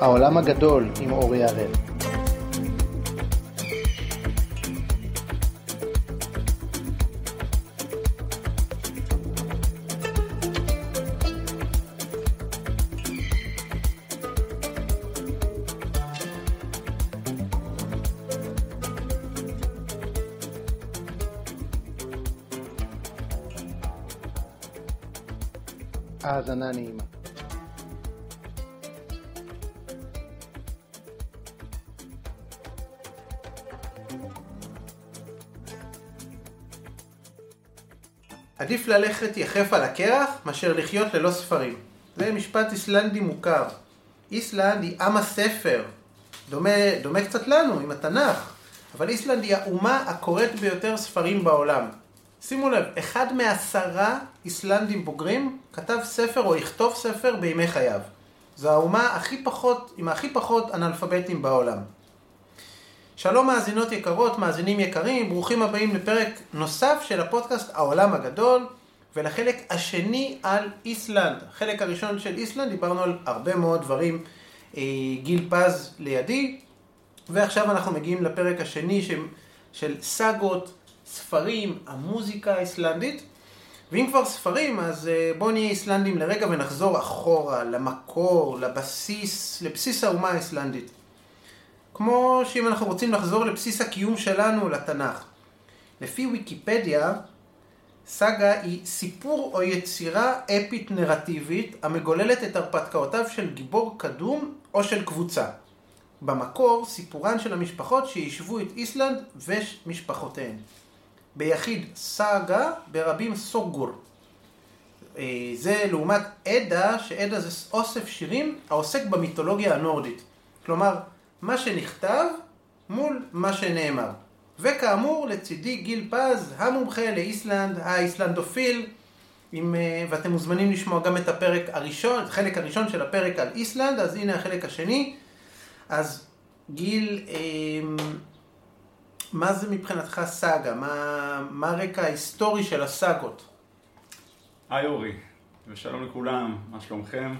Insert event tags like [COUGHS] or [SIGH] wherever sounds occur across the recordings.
העולם הגדול עם אורי הראל. האזנה נעימה. עדיף ללכת יחף על הקרח מאשר לחיות ללא ספרים. זה משפט איסלנדי מוכר. איסלנד היא עם הספר. דומה, דומה קצת לנו, עם התנ"ך. אבל איסלנד היא האומה הקוראת ביותר ספרים בעולם. שימו לב, אחד מעשרה איסלנדים בוגרים כתב ספר או יכתוב ספר בימי חייו. זו האומה הכי פחות, עם הכי פחות אנאלפביתים בעולם. שלום מאזינות יקרות, מאזינים יקרים, ברוכים הבאים לפרק נוסף של הפודקאסט העולם הגדול ולחלק השני על איסלנד. החלק הראשון של איסלנד דיברנו על הרבה מאוד דברים, אה, גיל פז לידי, ועכשיו אנחנו מגיעים לפרק השני של, של סאגות, ספרים, המוזיקה האיסלנדית. ואם כבר ספרים, אז אה, בואו נהיה איסלנדים לרגע ונחזור אחורה, למקור, לבסיס, לבסיס האומה האיסלנדית. כמו שאם אנחנו רוצים לחזור לבסיס הקיום שלנו, לתנ"ך. לפי ויקיפדיה, סאגה היא סיפור או יצירה אפית נרטיבית המגוללת את הרפתקאותיו של גיבור קדום או של קבוצה. במקור, סיפורן של המשפחות שיישבו את איסלנד ומשפחותיהן. ביחיד סאגה, ברבים סוגור. אה, זה לעומת עדה, שעדה זה אוסף שירים העוסק במיתולוגיה הנורדית. כלומר, מה שנכתב מול מה שנאמר. וכאמור, לצידי גיל פז, המומחה לאיסלנד, האיסלנדופיל, עם, אה, ואתם מוזמנים לשמוע גם את הפרק הראשון, את החלק הראשון של הפרק על איסלנד, אז הנה החלק השני. אז גיל, אה, מה זה מבחינתך סאגה? מה, מה הרקע ההיסטורי של הסאגות? היי אורי, ושלום לכולם, מה שלומכם?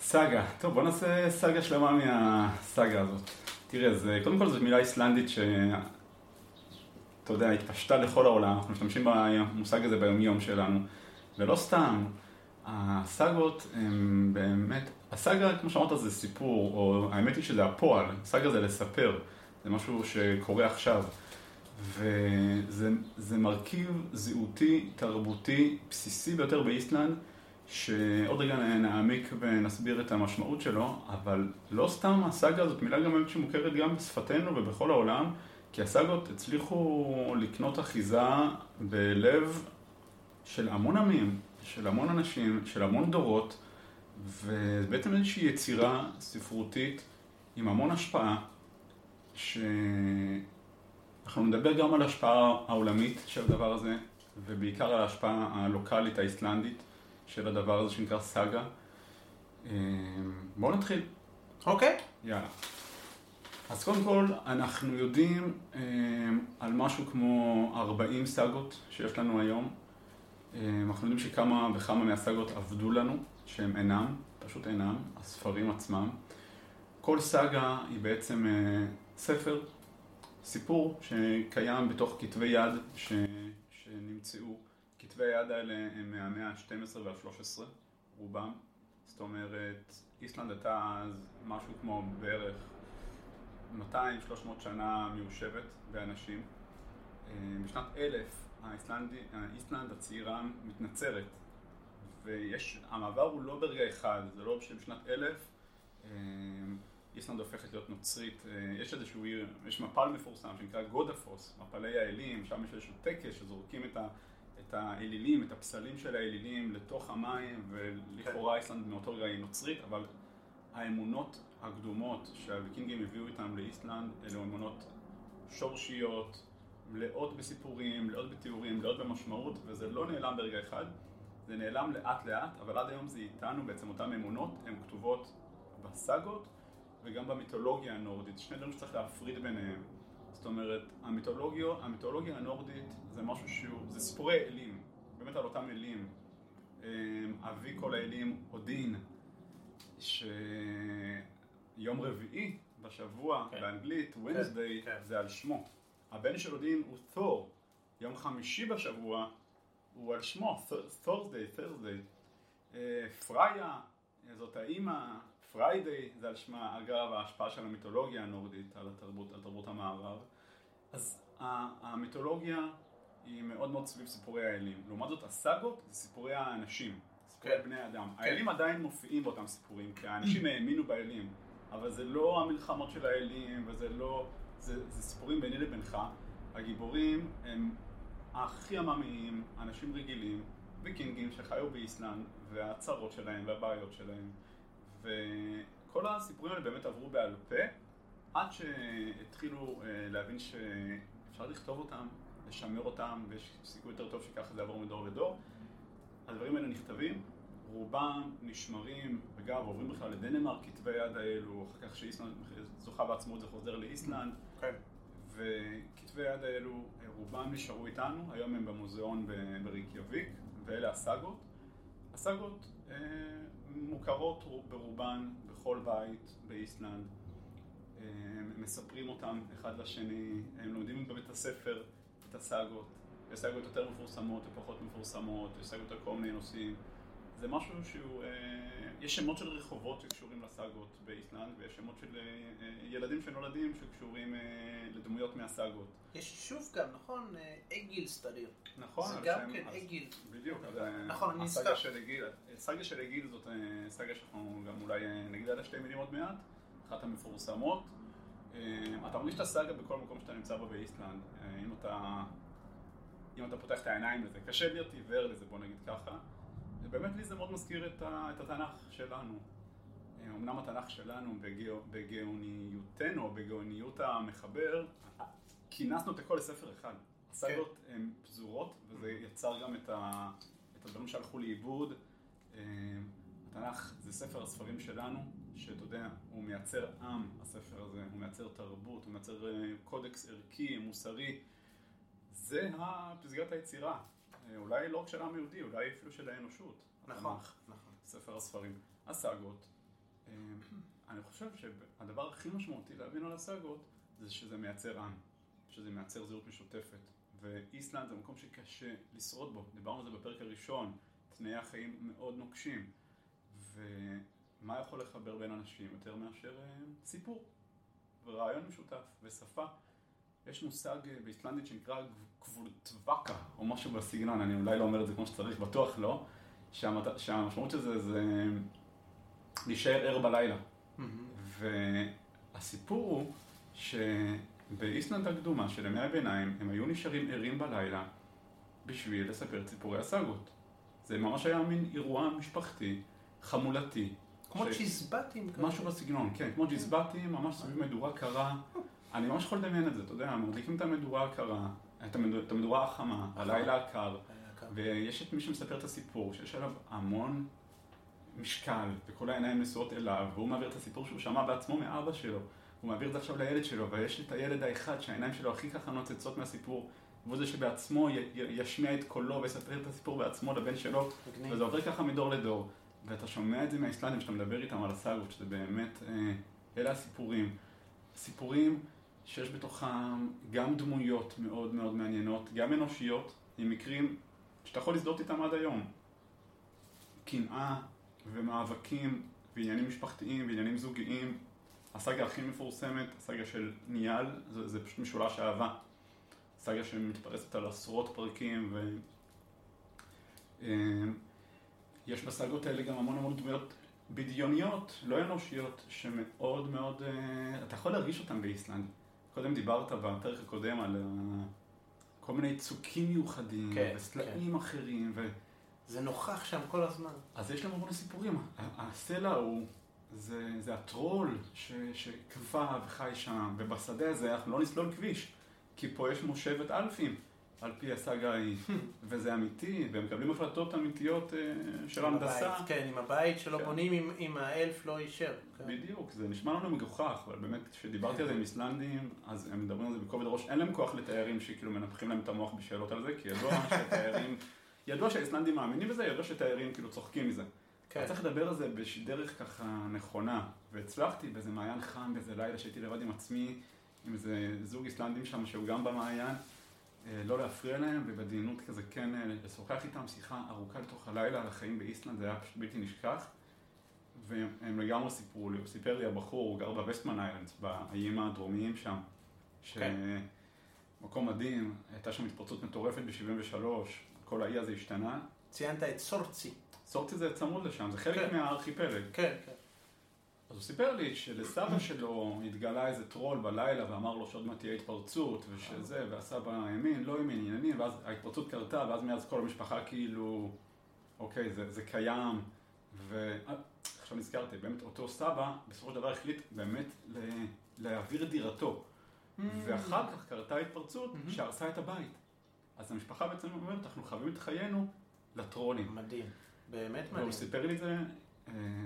סאגה, טוב בוא נעשה סאגה שלמה מהסאגה הזאת. תראה, זה, קודם כל זו מילה איסלנדית ש... אתה יודע, התפשטה לכל העולם, אנחנו משתמשים במושג הזה ביומיום שלנו. ולא סתם, הסאגות הן באמת, הסאגה, כמו שאמרת, זה סיפור, או האמת היא שזה הפועל, סאגה זה לספר, זה משהו שקורה עכשיו. וזה מרכיב זהותי, תרבותי, בסיסי ביותר באיסלנד, שעוד רגע נעמיק ונסביר את המשמעות שלו, אבל לא סתם הסאגה הזאת מילה גם שמוכרת גם בשפתנו ובכל העולם, כי הסאגות הצליחו לקנות אחיזה בלב של המון עמים, של המון אנשים, של המון דורות, ובעצם איזושהי יצירה ספרותית עם המון השפעה, שאנחנו נדבר גם על ההשפעה העולמית של הדבר הזה, ובעיקר על ההשפעה הלוקאלית האיסלנדית. של הדבר הזה שנקרא סאגה. אמ, בואו נתחיל. אוקיי. יאללה. אז קודם כל, אנחנו יודעים אמ, על משהו כמו 40 סאגות שיש לנו היום. אמ, אנחנו יודעים שכמה וכמה מהסאגות עבדו לנו, שהם אינם, פשוט אינם, הספרים עצמם. כל סאגה היא בעצם אה, ספר, סיפור שקיים בתוך כתבי יד ש... שנמצאו כתבי היד האלה הם מהמאה ה-12 וה-13, רובם. זאת אומרת, איסלנד הייתה אז משהו כמו בערך 200-300 שנה מיושבת באנשים. אה, בשנת 1000 האיסלנדי, איסלנד הצעירה מתנצרת, ויש, המעבר הוא לא ברגע אחד, זה לא שבשנת 1000 אה, איסלנד הופכת להיות נוצרית. אה, יש איזשהו, יש מפל מפורסם שנקרא גודפוס, מפלי האלים, שם יש איזשהו טקס שזורקים את ה... את האלילים, את הפסלים של האלילים לתוך המים, ולכאורה איסלנד מאותו רגע היא נוצרית, אבל האמונות הקדומות שהוויקינגים הביאו איתם לאיסלנד, אלו אמונות שורשיות, מלאות בסיפורים, מלאות בתיאורים, מלאות במשמעות, וזה לא נעלם ברגע אחד, זה נעלם לאט לאט, אבל עד היום זה איתנו, בעצם אותן אמונות, הן כתובות בסאגות וגם במיתולוגיה הנורדית, שני דברים שצריך להפריד ביניהם. זאת אומרת, המיתולוגיה, המיתולוגיה הנורדית זה משהו שהוא, זה סיפורי אלים, באמת על אותם אלים. אמ, אבי כל האלים, אודין, יום רביעי בשבוע, כן. באנגלית, Wednesday, כן. זה על שמו. הבן של אודין הוא תור. יום חמישי בשבוע הוא על שמו, Thursday, Thursday. אה, פריה, זאת האימא, Friday, זה על שמה, אגב, ההשפעה של המיתולוגיה הנורדית על התרבות, על תרבות המערב. אז המיתולוגיה היא מאוד מאוד סביב סיפורי האלים. לעומת זאת, הסאגות זה סיפורי האנשים, סיפורי כן. בני אדם. האלים עדיין מופיעים באותם סיפורים, כי האנשים [CLEARS THROAT] האמינו באלים, אבל זה לא המלחמות של האלים, וזה לא... זה, זה סיפורים ביני לבינך. הגיבורים הם הכי עממיים, אנשים רגילים, ויקינגים שחיו באיסלנד, והצרות שלהם והבעיות שלהם. וכל הסיפורים האלה באמת עברו בעל פה, עד שהתחילו אה, להבין שאפשר לכתוב אותם, לשמר אותם, ויש סיכוי יותר טוב שככה זה יעבור מדור לדור. הדברים האלה נכתבים, רובם נשמרים, אגב, עוברים בכלל לדנמרק, כתבי יד האלו, אחר כך שאיסלנד זוכה בעצמאות זה חוזר לאיסלנד, כן. וכתבי יד האלו, אה, רובם נשארו איתנו, היום הם במוזיאון ב- ברייקיאביק, ואלה הסאגות. הסאגות אה, מוכרות רוב- ברובן בכל בית באיסלנד. הם מספרים אותם אחד לשני, הם לומדים בבית הספר את הסאגות. יש סאגות יותר מפורסמות ופחות מפורסמות, יש סאגות על כל מיני נושאים. זה משהו שהוא, אה, יש שמות של רחובות שקשורים לסאגות באיסלנד, ויש שמות של אה, אה, ילדים שנולדים שקשורים אה, לדמויות מהסאגות. יש יישוב גם, נכון? אה, אגיל סטדיר. נכון, זה גם כן אגיל. בדיוק, אז, אה, נכון, אני הסאגה נזכר. הסאגה של הגיל זאת סאגה שאנחנו גם אולי נגיד עליה שתי מילים עוד מעט, אחת המפורסמות. אה, אתה מרגיש את הסאגה בכל מקום שאתה נמצא בו באיסלנד, אה, אם אתה, אם אתה פותח את העיניים לזה, קשה להיות עיוור לזה, בוא נגיד ככה. באמת לי זה מאוד מזכיר את, ה, את התנ"ך שלנו. אה, אמנם התנ"ך שלנו בגאו, בגאוניותנו, או בגאוניות המחבר, כינסנו את הכל לספר אחד. הסאגות הן פזורות, וזה יצר גם את, ה, את הדברים שהלכו לאיבוד. אה, התנ"ך זה ספר הספרים שלנו, שאתה יודע, הוא מייצר עם, הספר הזה, הוא מייצר תרבות, הוא מייצר אה, קודקס ערכי, מוסרי. זה פסגת היצירה. אה, אולי לא רק של העם היהודי, אולי אפילו של האנושות. נכון, התנ"ך. נכון. ספר הספרים. הסאגות, אה, אני חושב שהדבר הכי משמעותי להבין על הסאגות זה שזה מייצר עם, שזה מייצר זהות משותפת. ואיסלנד זה מקום שקשה לשרוד בו. דיברנו על זה בפרק הראשון, תנאי החיים מאוד נוקשים. ומה יכול לחבר בין אנשים יותר מאשר אה, סיפור, ורעיון משותף, ושפה. יש מושג אה, באיסלנדית שנקרא קבולטווקה, או משהו בסגנון, אני אולי לא אומר את זה כמו שצריך, בטוח לא, שהמת... שהמשמעות של זה זה להישאר ער בלילה. והסיפור הוא שבאיסלנד הקדומה של ימי הביניים, הם היו נשארים ערים בלילה בשביל לספר את סיפורי הסאגות. זה ממש היה מין אירוע משפחתי, חמולתי. כמו ש- צ'יזבטים כאלה. משהו בסגנון, כן, כמו ג'יזבטים, ממש סביב מדורה קרה. אני ממש יכול לדמיין את זה, אתה יודע, מדליקים את המדורה הקרה, את המדורה, את המדורה החמה, הלילה הקר. ויש את מי שמספר את הסיפור, שיש עליו המון משקל, וכל העיניים נשואות אליו, והוא מעביר את הסיפור שהוא שמע בעצמו מאבא שלו. הוא מעביר את זה עכשיו לילד שלו, ויש את הילד האחד שהעיניים שלו הכי ככה נוצצות מהסיפור, והוא זה שבעצמו י- ישמיע את קולו ויספר את הסיפור בעצמו לבן שלו, מגניב. וזה עובר ככה מדור לדור. ואתה שומע את זה מהאיסלנדים, שאתה מדבר איתם על הסאגות, שזה באמת, אה, אלה הסיפורים. סיפורים שיש בתוכם גם דמויות מאוד מאוד מעניינות, גם אנושיות, עם מקרים שאתה יכול להזדהות איתם עד היום. קנאה ומאבקים ועניינים משפחתיים ועניינים זוגיים. הסאגה הכי מפורסמת, הסאגה של ניאל, זה, זה פשוט משולש אהבה. סאגה שמתפרסת על עשרות פרקים ו... אה, יש בסאגות האלה גם המון המון דמויות בדיוניות, לא אנושיות, שמאוד מאוד, אה, אתה יכול להרגיש אותן באיסלנד. קודם דיברת בפרק הקודם על אה, כל מיני צוקים מיוחדים, כן, וסלעים אחרים, ו... זה נוכח שם כל הזמן. אז יש להם המון סיפורים. הסלע הוא, זה, זה הטרול ש, שכפה וחי שם, ובשדה הזה אנחנו לא נסלול כביש, כי פה יש מושבת אלפים, על פי הסאגה ההיא, [LAUGHS] וזה אמיתי, והם מקבלים החלטות אמיתיות אה, של הנדסה. כן, עם הבית שלא כן. בונים אם- אם האלף לא יישר. כן. בדיוק, זה נשמע לנו מגוחך, אבל באמת כשדיברתי על זה עם איסלנדים, אז הם מדברים על זה בכובד ראש, אין להם כוח לתיירים שכאילו מנפחים להם את המוח בשאלות על זה, כי ידוע [LAUGHS] שתיירים, ידוע שהאיסלנדים מאמינים בזה, ידוע שתיירים כאילו צוחקים מזה. כן. צריך לדבר על זה בדרך ככה נכונה, והצלחתי באיזה מעיין חם, באיזה לילה שהייתי לבד עם עצמי, עם איזה זוג איסלנדים שם שהוא גם במעיין, לא להפריע להם, ובדיינות כזה כן אה, לשוחח איתם שיחה ארוכה לתוך הלילה על החיים באיסלנד, זה היה פשוט בלתי נשכח. והם לגמרי סיפרו לי, הוא סיפר לי הבחור, הוא גר בווסטמן איילנדס, באיים הדרומיים שם, כן. שמקום מדהים, הייתה שם התפרצות מטורפת ב-73, כל האי הזה השתנה. ציינת את סורצי. סורצי זה צמוד לשם, זה חלק כן. מהארכיפלג. כן, כן. אז הוא סיפר לי שלסבא שלו התגלה איזה טרול בלילה ואמר לו שעוד מעט תהיה התפרצות ושזה, והסבא האמין, לא האמין עניינים, ואז ההתפרצות קרתה, ואז מאז כל המשפחה כאילו, אוקיי, זה, זה קיים, ועכשיו נזכרתי, באמת אותו סבא בסופו של דבר החליט באמת ל- להעביר דירתו, ואחר כך קרתה התפרצות שהרסה את הבית. אז המשפחה בעצם אומרת, אנחנו חייבים את חיינו לטרולים. מדהים. באמת מדהים. והוא סיפר לי את זה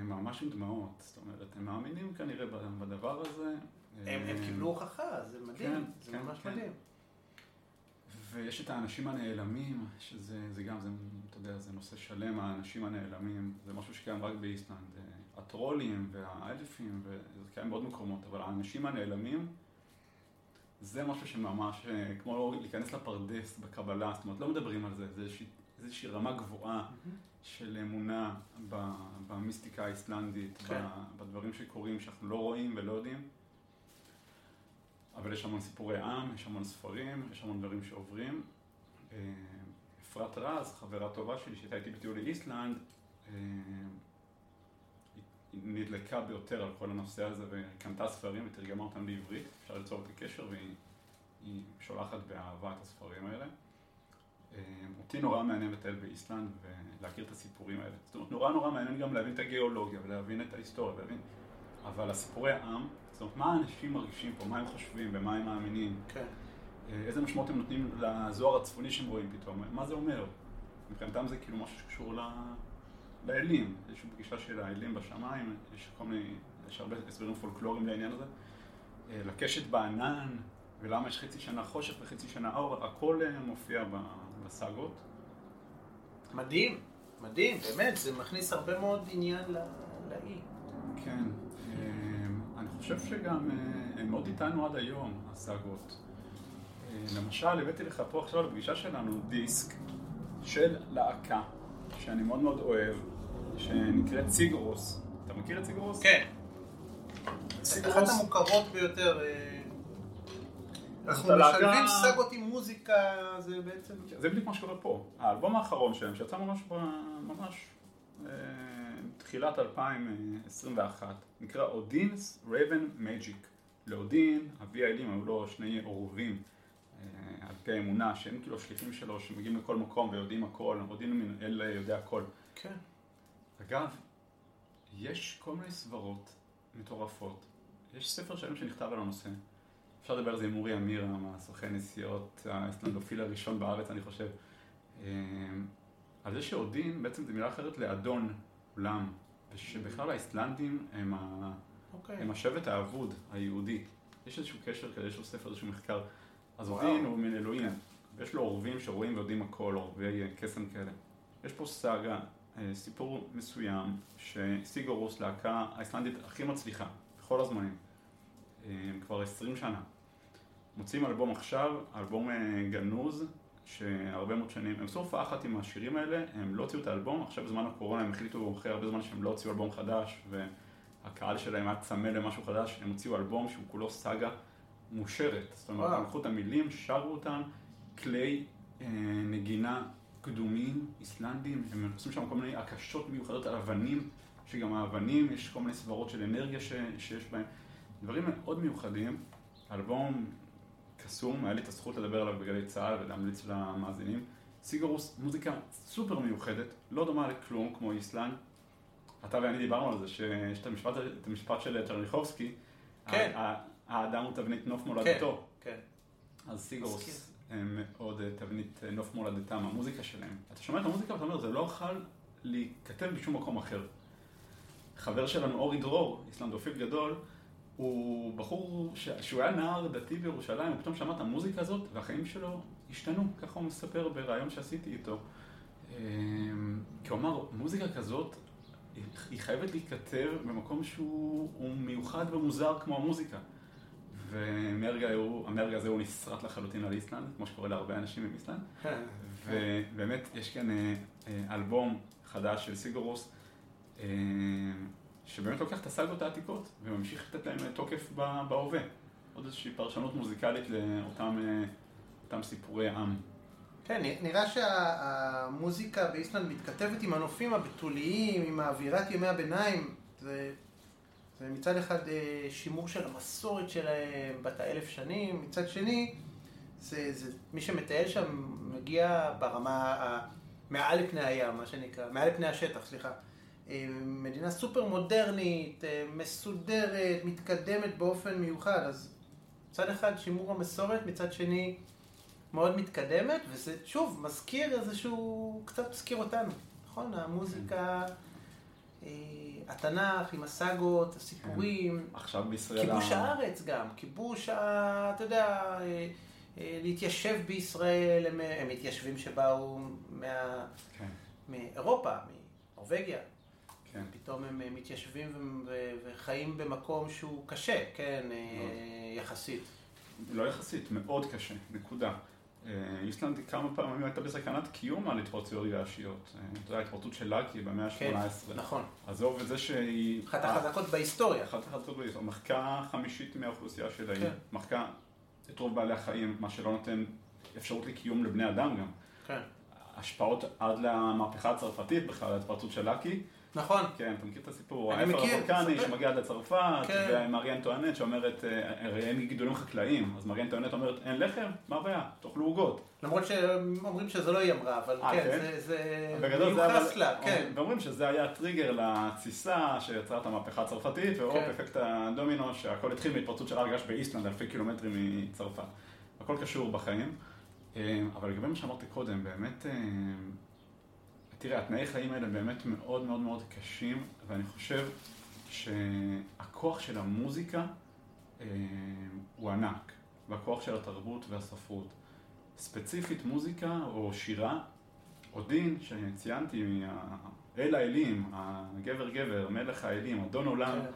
ממש עם דמעות, זאת אומרת, הם מאמינים כנראה בדבר הזה. הם, הם אה, קיבלו הוכחה, זה מדהים, כן, זה כן, ממש כן. מדהים. ויש את האנשים הנעלמים, שזה זה גם, זה, אתה יודע, זה נושא שלם, האנשים הנעלמים, זה משהו שקיים רק באיסלנד. אה, הטרולים והאלפים, וזה קיים בעוד מקומות, אבל האנשים הנעלמים, זה משהו שממש, אה, כמו להיכנס לפרדס בקבלה, זאת אומרת, לא מדברים על זה, זה איזושהי, איזושהי רמה גבוהה של אמונה במיסטיקה האיסלנדית, כן. בדברים שקורים שאנחנו לא רואים ולא יודעים. אבל יש המון סיפורי עם, יש המון ספרים, יש המון דברים שעוברים. אה, אפרת רז, חברה טובה שלי, שהייתה איתי בטיול לאיסלנד, אה, היא נדלקה ביותר על כל הנושא הזה וקנתה ספרים ותרגמה אותם לעברית, אפשר ליצור את הקשר והיא היא שולחת באהבה את הספרים האלה. אה, אותי נורא מעניין לטייל באיסלנד ולהכיר את הסיפורים האלה. זאת אומרת, נורא נורא מעניין גם להבין את הגיאולוגיה ולהבין את ההיסטוריה, ולהבין... אבל הסיפורי עם, זאת אומרת, מה האנשים מרגישים פה, מה הם חושבים, במה הם מאמינים, כן. אה, איזה משמעות הם נותנים לזוהר הצפוני שהם רואים פתאום, מה זה אומר? מבחינתם זה כאילו משהו שקשור ל... לאלים, איזושהי פגישה של האלים בשמיים, יש כל מיני, יש הרבה הסברים פולקלוריים לעניין הזה. אה, לקשת בענן, ולמה יש חצי שנה חושך וחצי שנה אור, הכל מופיע ב- בסאגות. מדהים, מדהים, באמת, זה מכניס הרבה מאוד עניין ל- לאי. כן, אה, אני חושב שגם אה, הם עוד איתנו עד היום, הסאגות. אה, למשל, הבאתי לך פה עכשיו לפגישה שלנו דיסק של להקה, שאני מאוד מאוד אוהב, שנקראת סיגרוס. אתה מכיר את סיגרוס? כן. סיגרוס. אחת המוכרות ביותר. אה, אנחנו משלבים סאגות עם מוזיקה, זה בעצם... זה בדיוק מה שקורה פה. האלבום האחרון שלהם, שיצא ממש, ממש אה, תחילת 2021, נקרא Odin's Raven Magic. לאודין, אבי האלים, היו לו שני עורבים, אה, על פי האמונה, שהם כאילו השליחים שלו, שמגיעים לכל מקום ויודעים הכל, אודין מין אל יודע הכל. כן. אגב, יש כל מיני סברות מטורפות. יש ספר שלם שנכתב על הנושא. אפשר לדבר על זה עם אורי אמירם, הסוכן נסיעות האיסלנדופיל הראשון בארץ, אני חושב. אה, על זה שאודין, בעצם זו מילה אחרת לאדון עולם, ושבכלל האיסלנדים הם, ה... אוקיי. הם השבט האבוד, היהודי. יש איזשהו קשר כזה, יש לו ספר, איזשהו מחקר. אז וואו. אודין הוא מן אלוהים, ויש לו עורבים שרואים ויודעים הכל, עורבי קסם כאלה. יש פה סאגה, אה, סיפור מסוים, שסיגורוס, להקה האיסלנדית הכי מצליחה, בכל הזמנים, אה, כבר 20 שנה. מוציאים אלבום עכשיו, אלבום אה, גנוז, שהרבה מאוד שנים, הם עשו הופעה אחת עם השירים האלה, הם לא הוציאו את האלבום, עכשיו בזמן הקורונה הם החליטו אחרי הרבה זמן שהם לא הוציאו אלבום חדש, והקהל שלהם היה צמא למשהו חדש, הם הוציאו אלבום שהוא כולו סאגה מושרת. זאת אומרת. הם לקחו את המילים, שרו אותם, כלי אה, נגינה קדומים, איסלנדים, הם עושים שם כל מיני הקשות מיוחדות על אבנים, שגם האבנים, יש כל מיני סברות של אנרגיה ש, שיש בהם. דברים מאוד מיוחדים, אלבום קסום, היה לי את הזכות לדבר עליו בגלי צה"ל ולהמליץ למאזינים. סיגרוס, מוזיקה סופר מיוחדת, לא דומה לכלום כמו איסלנד. אתה ואני דיברנו על זה, שיש את המשפט, את המשפט של טרניחובסקי, כן. האדם הוא תבנית נוף מולדתו. כן. אז סיגרוס. הם מאוד אה, תבנית אה, נוף מולדתם, המוזיקה שלהם. אתה שומע את המוזיקה ואתה אומר, זה לא יכול להיכתב בשום מקום אחר. חבר שלנו, אורי דרור, איסלנדופיל גדול, הוא בחור ש... שהוא היה נער דתי בירושלים, הוא פתאום שמע את המוזיקה הזאת, והחיים שלו השתנו, ככה הוא מספר בריאיון שעשיתי איתו. אמ, כי הוא אמר, מוזיקה כזאת היא חייבת להיכתב במקום שהוא מיוחד ומוזר כמו המוזיקה. והמרגע הזה הוא נסרט לחלוטין על איסלנד, כמו שקורה להרבה אנשים עם איסלנד. [LAUGHS] ובאמת, יש כאן אה, אה, אלבום חדש של סיגורוס, אה, שבאמת לוקח את הסאגות העתיקות וממשיך לתת להם תוקף בהווה. עוד איזושהי פרשנות מוזיקלית לאותם סיפורי עם. כן, נראה שהמוזיקה באיסלנד מתכתבת עם הנופים הבתוליים, עם האווירת ימי הביניים. זה, זה מצד אחד אה, שימור של המסורת שלהם, בת האלף שנים, מצד שני, זה, זה, מי שמטייל שם מגיע ברמה, מעל לפני הים, מה שנקרא, מעל לפני השטח, סליחה. אה, מדינה סופר מודרנית, אה, מסודרת, מתקדמת באופן מיוחד, אז מצד אחד שימור המסורת, מצד שני מאוד מתקדמת, וזה שוב מזכיר איזשהו, קצת מזכיר אותנו, נכון? המוזיקה, אה, התנ"ך עם הסאגות, הסיפורים. כן. עכשיו בישראל... כיבוש הארץ גם, כיבוש, ה... אתה יודע, להתיישב בישראל, הם, הם מתיישבים שבאו מה... כן. מאירופה, מנורבגיה. כן. פתאום הם מתיישבים וחיים במקום שהוא קשה, כן, מאוד. יחסית. לא יחסית, מאוד קשה, נקודה. אה, איסלנד כמה פעמים הייתה בסכנת קיום על התפרצויות געשיות. אה, אתה יודע, ההתפרצות של לאקי במאה ה-18. כן, נכון. עזוב את זה שהיא... אחת החזקות בהיסטוריה. אחת החזקות בהיסטוריה. מחקה חמישית מהאוכלוסייה של העיר. כן. מחקה את רוב בעלי החיים, מה שלא נותן אפשרות לקיום לבני אדם גם. כן. השפעות עד למהפכה הצרפתית בכלל, ההתפרצות של לאקי. נכון. כן, אתה מכיר את הסיפור, האפר הוולקני שמגיע לצרפת, כן. ומרי אנטואנט שאומרת, אה, הרי אין גידולים חקלאיים, אז מרי אנטואנט אומרת, אין לחם? מה הבעיה? תאכלו עוגות. למרות שאומרים שזה לא היא אמרה, אבל 아, אה, כן, כן, זה מיוחס לה, כן. ואומרים שזה היה הטריגר לתסיסה שיצרה את המהפכה הצרפתית, והופ, כן. אפקט הדומינו, שהכל התחיל מהתפרצות של הר געש באיסלנד, אלפי קילומטרים מצרפת. הכל קשור בחיים. אה, אבל לגבי מה שאמרתי קודם, באמת... תראה, התנאי חיים האלה באמת מאוד מאוד מאוד קשים, ואני חושב שהכוח של המוזיקה אה, הוא ענק, והכוח של התרבות והספרות. ספציפית מוזיקה או שירה, או דין, שציינתי, אל האלים, הגבר גבר, מלך האלים, אדון עולם, כן.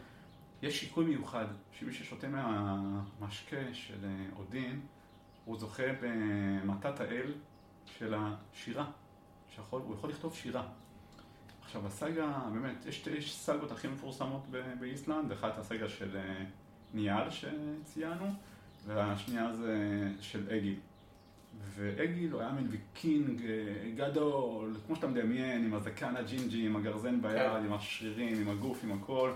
יש שיקוי מיוחד, שמי ששותה מהמשקה של אה, אודין, הוא זוכה במתת האל של השירה. שיכול, הוא יכול לכתוב שירה. עכשיו הסאגה, באמת, יש שתי סאגות הכי מפורסמות באיסלנד, אחת הסאגה של אה, ניאל שציינו, והשנייה זה של אגיל. ואגיל הוא היה מין ויקינג אה, גדול, כמו שאתה מדמיין, עם הזקן הג'ינג'י, עם הגרזן ביד, כן. עם השרירים, עם הגוף, עם הכל,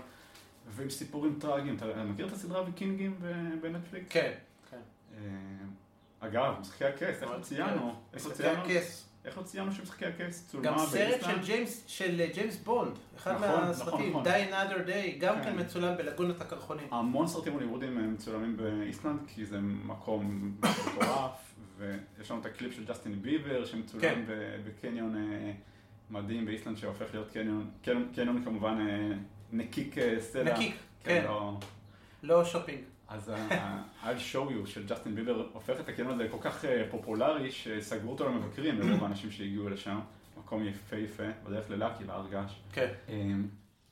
ועם סיפורים טראגיים. אתה מכיר את הסדרה ויקינגים בנטפליקס? כן, כן. אה, אגב, משחקי הכס, איך ציינו? משחקי הכס. איך לא ציינו שמשחקי הכס צולמה באיסלנד? גם סרט של ג'יימס, של ג'יימס בונד, אחד נכון, מהסרטים, נכון, נכון. Die Another Day, גם כן, כן מצולם בלגונת הקרחונים. המון סרטים הוליוודיים מצולמים באיסלנד, כי זה מקום מטורף, ויש לנו את הקליפ של ג'סטין ביבר, שמצולם כן. בקניון אה, מדהים באיסלנד, שהופך להיות קניון, קניון כמובן אה, נקיק אה, סלע. נקיק, כן. כן. לא, לא שופינג. אז ה-I'll show you של ג'סטין ביבר הופך את הקניון הזה כל כך אה, פופולרי שסגרו אותו למבקרים, [CLEARS THROAT] לרוב האנשים שהגיעו לשם, מקום יפהפה, בדרך ללאקי, להר געש. כן. אמ,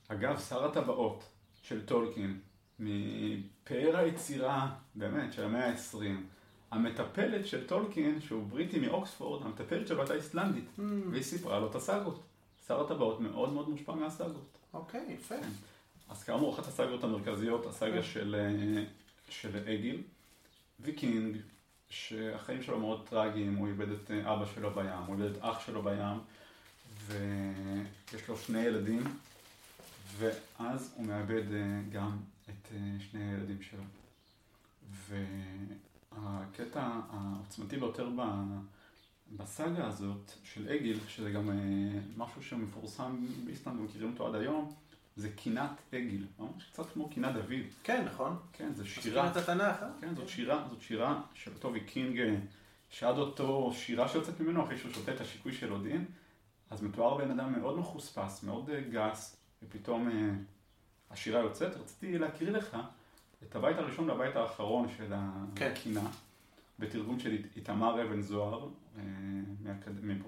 אגב, שר הטבעות של טולקין, מפאר היצירה, באמת, של המאה ה-20, המטפלת של טולקין, שהוא בריטי מאוקספורד, המטפלת שלו הייתה איסלנדית, mm. והיא סיפרה לו את הסאגות. שר הטבעות מאוד מאוד מושפע מהסאגות. אוקיי, יפה. כן. אז כאמור, אחת הסאגות המרכזיות, הסאגה של אה, של אגיל, ויקינג, שהחיים שלו מאוד טרגיים, הוא איבד את אה, אבא שלו בים, הוא איבד את אח שלו בים, ויש לו שני ילדים, ואז הוא מאבד אה, גם את אה, שני הילדים שלו. והקטע העוצמתי ביותר בסאגה הזאת של אגיל, שזה גם משהו שמפורסם באיסלנד ומכירים אותו עד היום, זה קינת עגל, ממש קצת כמו קינת דוד. כן, נכון. כן, זו שירה. קינת התנ"ך, אה? כן, זאת שירה, זאת שירה של אותו ויקינג, אה, שעד אותו שירה שיוצאת ממנו, אחרי שהוא שותה את השיקוי של אודין, אז מתואר בן אדם מאוד מחוספס, מאוד אה, גס, ופתאום השירה יוצאת. רציתי להקריא לך את הבית הראשון והבית האחרון של כן. הקינה, כן. בתרגום של איתמר אבן זוהר,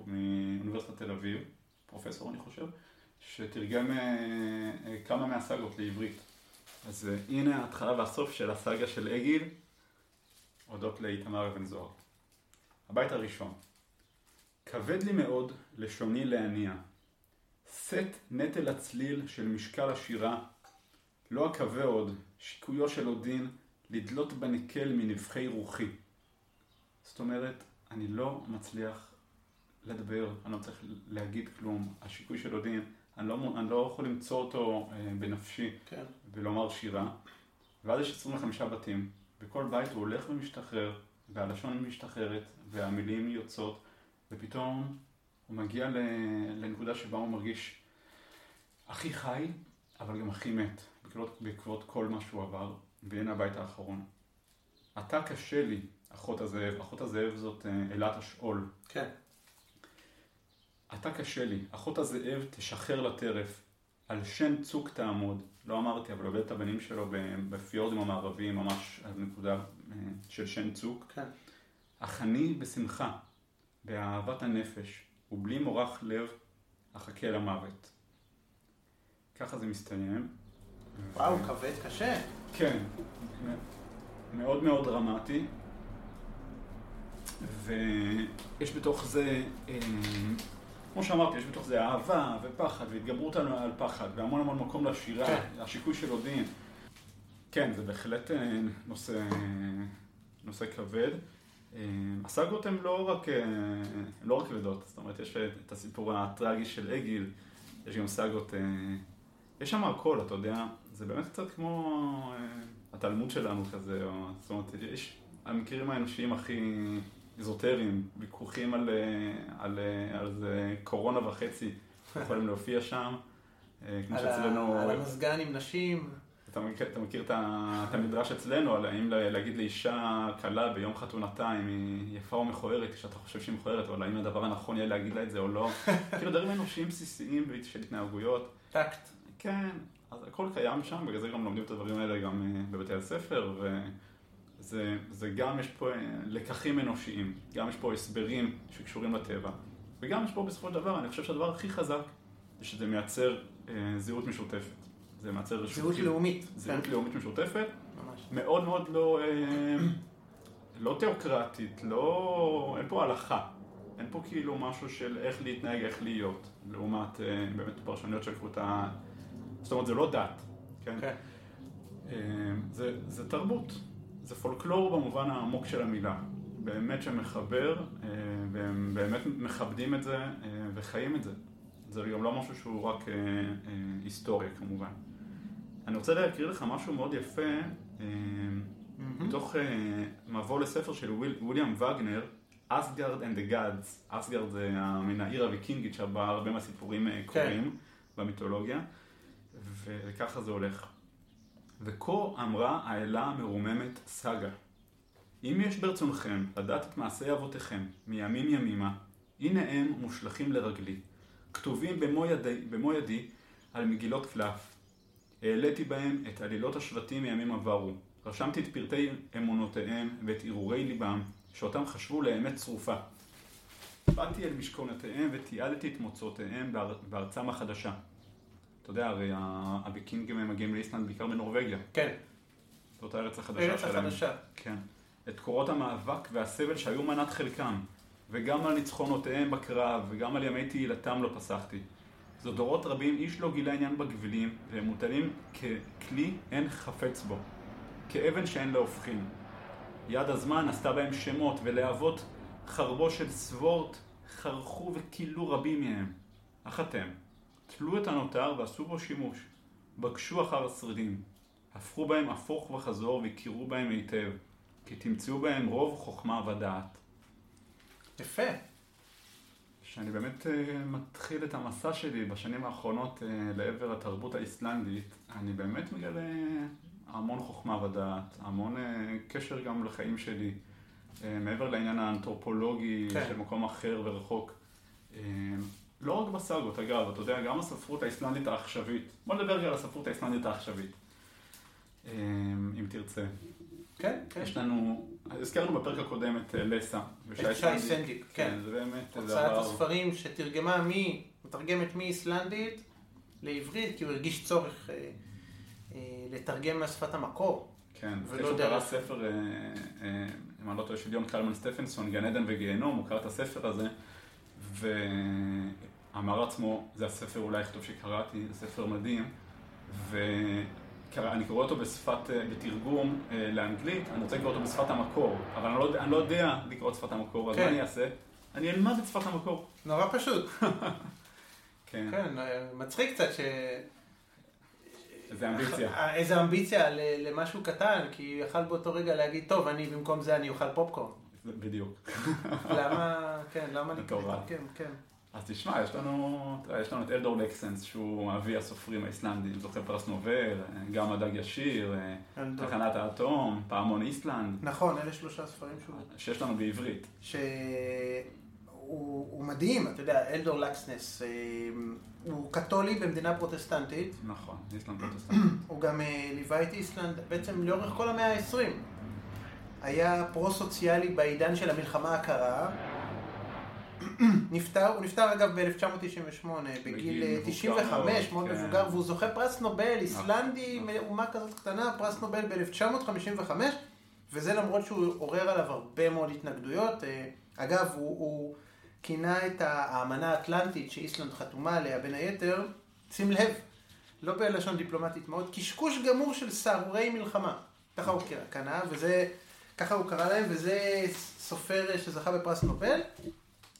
מאוניברסיטת תל אביב, פרופסור אני חושב. שתרגם כמה מהסאגות לעברית. אז הנה ההתחלה והסוף של הסאגה של אגיל, הודות לאיתמר אבן זוהר. הבית הראשון. כבד לי מאוד לשוני להניע. שאת נטל הצליל של משקל השירה, לא אקווה עוד, שיקויו של אודין, לדלות בניקל מנבחי רוחי. זאת אומרת, אני לא מצליח לדבר, אני לא צריך להגיד כלום. השיקוי של אודין, אני לא, אני לא יכול למצוא אותו אה, בנפשי כן. ולומר שירה. ואז יש 25 בתים, בכל בית הוא הולך ומשתחרר, והלשון משתחררת, והמילים יוצאות, ופתאום הוא מגיע לנקודה שבה הוא מרגיש הכי חי, אבל גם הכי מת, בעקבות, בעקבות כל מה שהוא עבר, והנה הבית האחרון. אתה קשה לי, אחות הזאב, אחות הזאב זאת אה, אלת השאול. כן. אתה קשה לי, אחות הזאב תשחרר לטרף, על שן צוק תעמוד, לא אמרתי, אבל עובד את הבנים שלו בפיורדים המערביים, ממש על נקודה אה, של שן צוק. כן. אך אני בשמחה, באהבת הנפש, ובלי מורך לב, אחכה למוות. ככה זה מסתיים. וואו, כבד קשה. כן, מאוד מאוד דרמטי. ויש בתוך זה, אה, כמו שאמרתי, יש בתוך זה אהבה ופחד והתגברות על פחד והמון המון מקום לשירה, כן. השיקוי של אודין. כן, זה בהחלט אה, נושא, נושא כבד. אה, הסאגות הן לא רק, לא רק כבדות, זאת אומרת, יש את הסיפור הטרגי של אגיל, יש גם סאגות יש שם הכל, אתה יודע, זה באמת קצת כמו אה, התלמוד שלנו כזה, או, זאת אומרת, יש המקרים האנושיים הכי איזוטריים, ויכוחים על, אה, על, אה, על זה קורונה וחצי, יכולים להופיע שם, כמו שאצלנו... על המזגן עם נשים. אתה מכיר, אתה מכיר את, את המדרש אצלנו, על האם להגיד לאישה כלה ביום חתונתה אם היא יפה או מכוערת, כשאתה חושב שהיא מכוערת, אבל האם הדבר הנכון יהיה להגיד לה את זה או לא. [LAUGHS] כאילו דברים אנושיים בסיסיים של התנהגויות. טקט. כן, אז הכל קיים שם, בגלל זה גם לומדים את הדברים האלה גם אה, בבתי הספר, וזה גם יש פה אה, לקחים אנושיים, גם יש פה הסברים שקשורים לטבע, וגם יש פה בסופו של דבר, אני חושב שהדבר הכי חזק זה שזה מייצר אה, זהות משותפת. זה מייצר... זהות כאילו, לאומית. זהות כן. לאומית משותפת. ממש. מאוד מאוד לא, אה, לא תיאוקרטית, לא... אין פה הלכה. אין פה כאילו משהו של איך להתנהג, איך להיות, לעומת אה, באמת פרשנויות של קבוצה זאת אומרת, זה לא דת, כן? כן. אמ, זה, זה תרבות, זה פולקלור במובן העמוק של המילה. באמת שמחבר, אה, והם באמת מכבדים את זה אה, וחיים את זה. זה גם לא משהו שהוא רק אה, היסטוריה כמובן. אני רוצה להקריא לך משהו מאוד יפה, מתוך מבוא לספר של וויליאם וגנר, אסגרד and the Gods. אסגרד זה מן העיר הוויקינגית שבה הרבה מהסיפורים קורים כן. במיתולוגיה. וככה זה הולך. וכה אמרה האלה המרוממת סגה. אם יש ברצונכם לדעת את מעשי אבותיכם מימים ימימה, הנה הם מושלכים לרגלי, כתובים במו ידי, במו ידי על מגילות קלף. העליתי בהם את עלילות השבטים מימים עברו, רשמתי את פרטי אמונותיהם ואת הרהורי ליבם, שאותם חשבו לאמת צרופה. באתי אל משכונותיהם ותיעדתי את מוצאותיהם בארצם החדשה. אתה יודע, הרי הוויקינגים הם מגיעים לאיסלנד בעיקר בנורבגיה. כן. זאת הארץ החדשה שלהם. ארץ החדשה. כן. את קורות המאבק והסבל שהיו מנת חלקם, וגם על ניצחונותיהם בקרב, וגם על ימי תהילתם לא פסחתי. זו דורות רבים, איש לא גילה עניין בגבילים, והם מוטלים ככלי אין חפץ בו, כאבן שאין להופכין. יד הזמן עשתה בהם שמות ולהבות חרבו של סבורט חרכו וכילו רבים מהם. אך אתם, טלו את הנותר ועשו בו שימוש. בקשו אחר השרידים. הפכו בהם הפוך וחזור והכירו בהם היטב, כי תמצאו בהם רוב חוכמה ודעת. יפה. שאני באמת uh, מתחיל את המסע שלי בשנים האחרונות uh, לעבר התרבות האיסלנדית, אני באמת מגלה המון חוכמה ודעת, המון uh, קשר גם לחיים שלי, uh, מעבר לעניין האנתרופולוגי כן. של מקום אחר ורחוק. Uh, לא רק בסאגות, אגב, אתה יודע, גם הספרות האיסלנדית העכשווית. בוא נדבר רגע על הספרות האיסלנדית העכשווית, אמ, אם תרצה. כן, כן. יש לנו, הזכרנו בפרק הקודם את אה, לסה. את שי סנדיק, כן. זה באמת הוצאת הספרים שתרגמה מי, מתרגמת מאיסלנדית לעברית, כי הוא הרגיש צורך אה, אה, לתרגם מהשפת המקור. כן, ולא שהוא קרא ספר, אם אני לא טועה, של יון קלמן סטפנסון, גן עדן וגיהנום, הוא קרא את הספר הזה, ואמר לעצמו, זה הספר אולי הכי טוב שקראתי, זה ספר מדהים, ואני קורא אותו בשפת, אה, בתרגום אה, לאנגלית, אני רוצה לקרוא אותו בשפת המקור, אבל אני לא, אני לא יודע לקרוא את שפת המקור, אז כן. מה אני אעשה? אני אלמד את שפת המקור. נורא פשוט. [LAUGHS] כן, כן, אה, מצחיק קצת ש... זה אמביציה. איזה אמביציה למשהו קטן, כי יכל באותו רגע להגיד, טוב, אני במקום זה אני אוכל פופקורן. בדיוק. למה, כן, למה. מטורף. כן, כן. אז תשמע, יש לנו, יש לנו את אלדור לקסנס, שהוא אבי הסופרים האיסלנדים, זוכה פרס נובל, גם הדג ישיר, אלדור. תחנת האטום, פעמון איסלנד, נכון, אלה שלושה ספרים שהוא... שיש לנו בעברית. שהוא הוא מדהים, אתה יודע, אלדור לקסנס, אה, הוא קתולי במדינה פרוטסטנטית, נכון, איסלנד [CLEARS THROAT] פרוטסטנט. הוא גם אה, ליווה את איסלנד בעצם לאורך כל המאה ה-20. היה פרו-סוציאלי בעידן של המלחמה הקרה. נפטר, הוא נפטר אגב ב-1998, בגיל בגיל אה, מבוגר 95, מאוד, כן. מבוגר, והוא זוכה פרס נובל, איסלנדי, נכון. אומה כזאת קטנה, פרס נובל ב-1955, וזה למרות שהוא עורר עליו הרבה מאוד התנגדויות. אה, אגב, הוא, הוא כינה את האמנה האטלנטית שאיסלנד חתומה עליה, בין היתר, שים לב, לא בלשון דיפלומטית מאוד, קשקוש גמור של סהרורי מלחמה. ככה הוא קנה, וזה, ככה הוא קרא להם, וזה סופר שזכה בפרס נובל,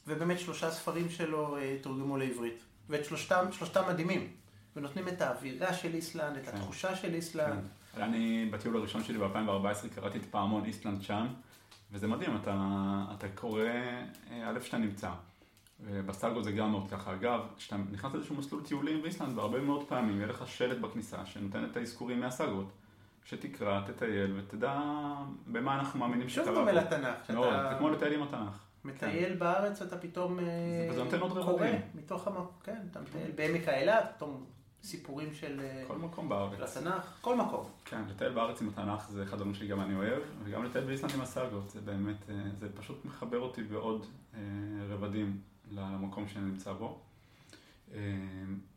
ובאמת שלושה ספרים שלו אה, תורגמו לעברית. ואת שלושתם, שלושתם מדהימים. ונותנים את האווירה של איסלנד, את כן. התחושה של איסלנד. כן. אני, בטיול הראשון שלי ב-2014 קראתי את פעמון איסלנד שם, וזה מדהים, אתה, אתה קורא, אה, א', שאתה נמצא. בסאגו זה גם מאוד ככה. אגב, כשאתה נכנס לאיזשהו מסלול טיולים באיסלנד, והרבה מאוד פעמים יהיה לך שלט בכניסה שנותן את האזכורים מהסאגות. שתקרא, תטייל ותדע במה אנחנו מאמינים שוב שקרה. דומה פה. לתנ"ך, מאוד, שאתה זה כמו לטייל עם התנ"ך. מטייל בארץ, אתה פתאום אה, וזה נותן עוד קורא. מתוך המקום, כן, אתה מטייל בעמק האלה, פתאום סיפורים של אה, כל מקום של בארץ. התנ"ך, כל מקום. כן, לטייל בארץ עם התנ"ך זה אחד הדברים שגם אני אוהב, וגם לטייל באיסלנד עם הסאגות, זה באמת, אה, זה פשוט מחבר אותי בעוד רבדים למקום שאני נמצא בו.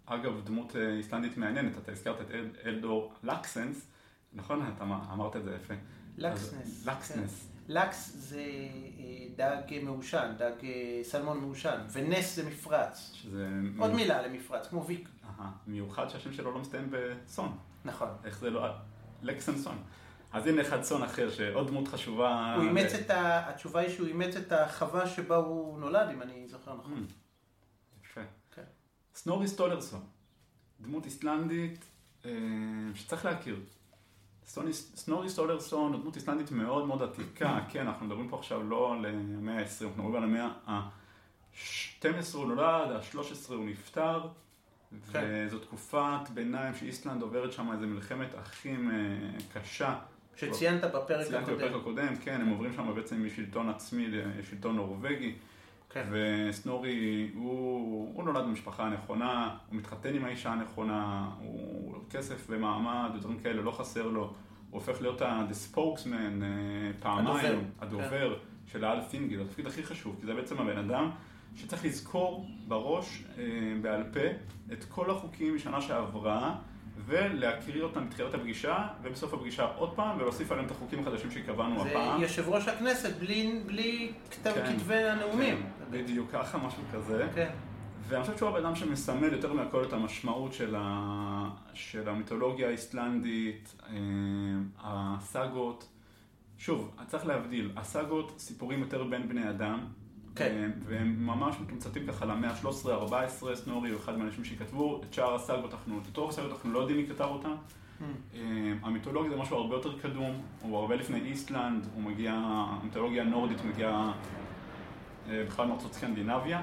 אגב, דמות איסלנדית מעניינת, אתה הזכרת את אל, אלדור לקסנס, נכון? אתה אמר- אמרת את זה יפה. לקסנס. כן. לקס זה אה, דג מעושן, דג אה, סלמון מעושן, ונס זה מפרץ. שזה... עוד מיוחד- מילה למפרץ, כמו ויק. אהה, מיוחד שהשם שלו לא מסתיים בסון. נכון. איך זה לא... לקסנסון. אז הנה אחד סון אחר, שעוד דמות חשובה. הוא אימץ את ה... התשובה היא שהוא אימץ את החווה שבה הוא נולד, אם אני זוכר נכון. Mm, יפה. כן. סנורי סטולרסון, דמות איסלנדית אה, שצריך להכיר. סנורי סטולרסון הוא דמות איסלנדית מאוד מאוד עתיקה, [COUGHS] כן, אנחנו מדברים פה עכשיו לא על המאה ה-20, אנחנו מדברים על המאה ה-12 הוא נולד, ה-13 הוא נפטר, כן. וזו תקופת ביניים שאיסלנד עוברת שם איזה מלחמת אחים אה, קשה. שציינת בפרק ציינתי בפרק הקודם. הקודם, כן, הם עוברים שם בעצם משלטון עצמי לשלטון נורבגי. כן. וסנורי, הוא, הוא נולד במשפחה הנכונה, הוא מתחתן עם האישה הנכונה, הוא כסף ומעמד ודברים כאלה, לא חסר לו. הוא הופך להיות ה-the spokesman אה, פעמיים, הדובר, הדובר של האל זה התפקיד הכי חשוב, כי זה בעצם הבן אדם שצריך לזכור בראש, אה, בעל פה, את כל החוקים משנה שעברה, ולהקריא אותם בתחילת הפגישה, ובסוף הפגישה עוד פעם, ולהוסיף עליהם את החוקים החדשים שקבענו זה הפעם. יושב ראש הכנסת בלי, בלי כתב כן. כתבי הנאומים. כן, בדיוק ככה, משהו כזה. כן. ואני חושב שהוא הבן אדם שמסמל יותר מהכל את המשמעות של, ה... של המיתולוגיה האיסלנדית, אה, הסאגות. שוב, צריך להבדיל, הסאגות סיפורים יותר בין בני אדם. כן. אה, והם ממש מתומצתים ככה למאה ה-13-14, סנורי הוא אחד מהאנשים שכתבו, את שאר הסאגות אנחנו, את רוב הסאגות אנחנו לא יודעים מי כתב אותם. Mm. אה, המיתולוגיה זה משהו הרבה יותר קדום, הוא הרבה לפני איסלנד, הוא מגיע, המיתולוגיה הנורדית מגיעה אה, בכלל מארצות סקנדינביה.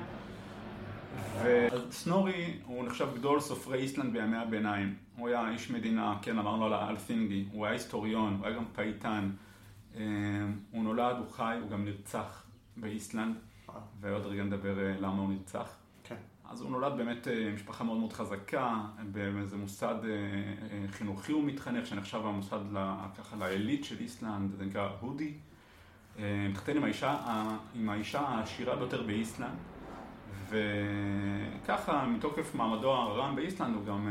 וסנורי הוא נחשב גדול סופרי איסלנד בימי הביניים. הוא היה איש מדינה, כן אמרנו על האלפינגי, הוא היה היסטוריון, הוא היה גם פייטן. הוא נולד, הוא חי, הוא גם נרצח באיסלנד, וואו. ועוד רגע נדבר אה, למה הוא נרצח. כן. אז הוא נולד באמת אה, משפחה מאוד מאוד חזקה, באיזה מוסד אה, חינוכי הוא מתחנך, שנחשב המוסד ככה לעילית של איסלנד, זה נקרא הודי. מתחתן עם האישה, עם האישה העשירה ביותר באיסלנד, וככה ככה, מתוקף מעמדו הרם באיסלנד, הוא גם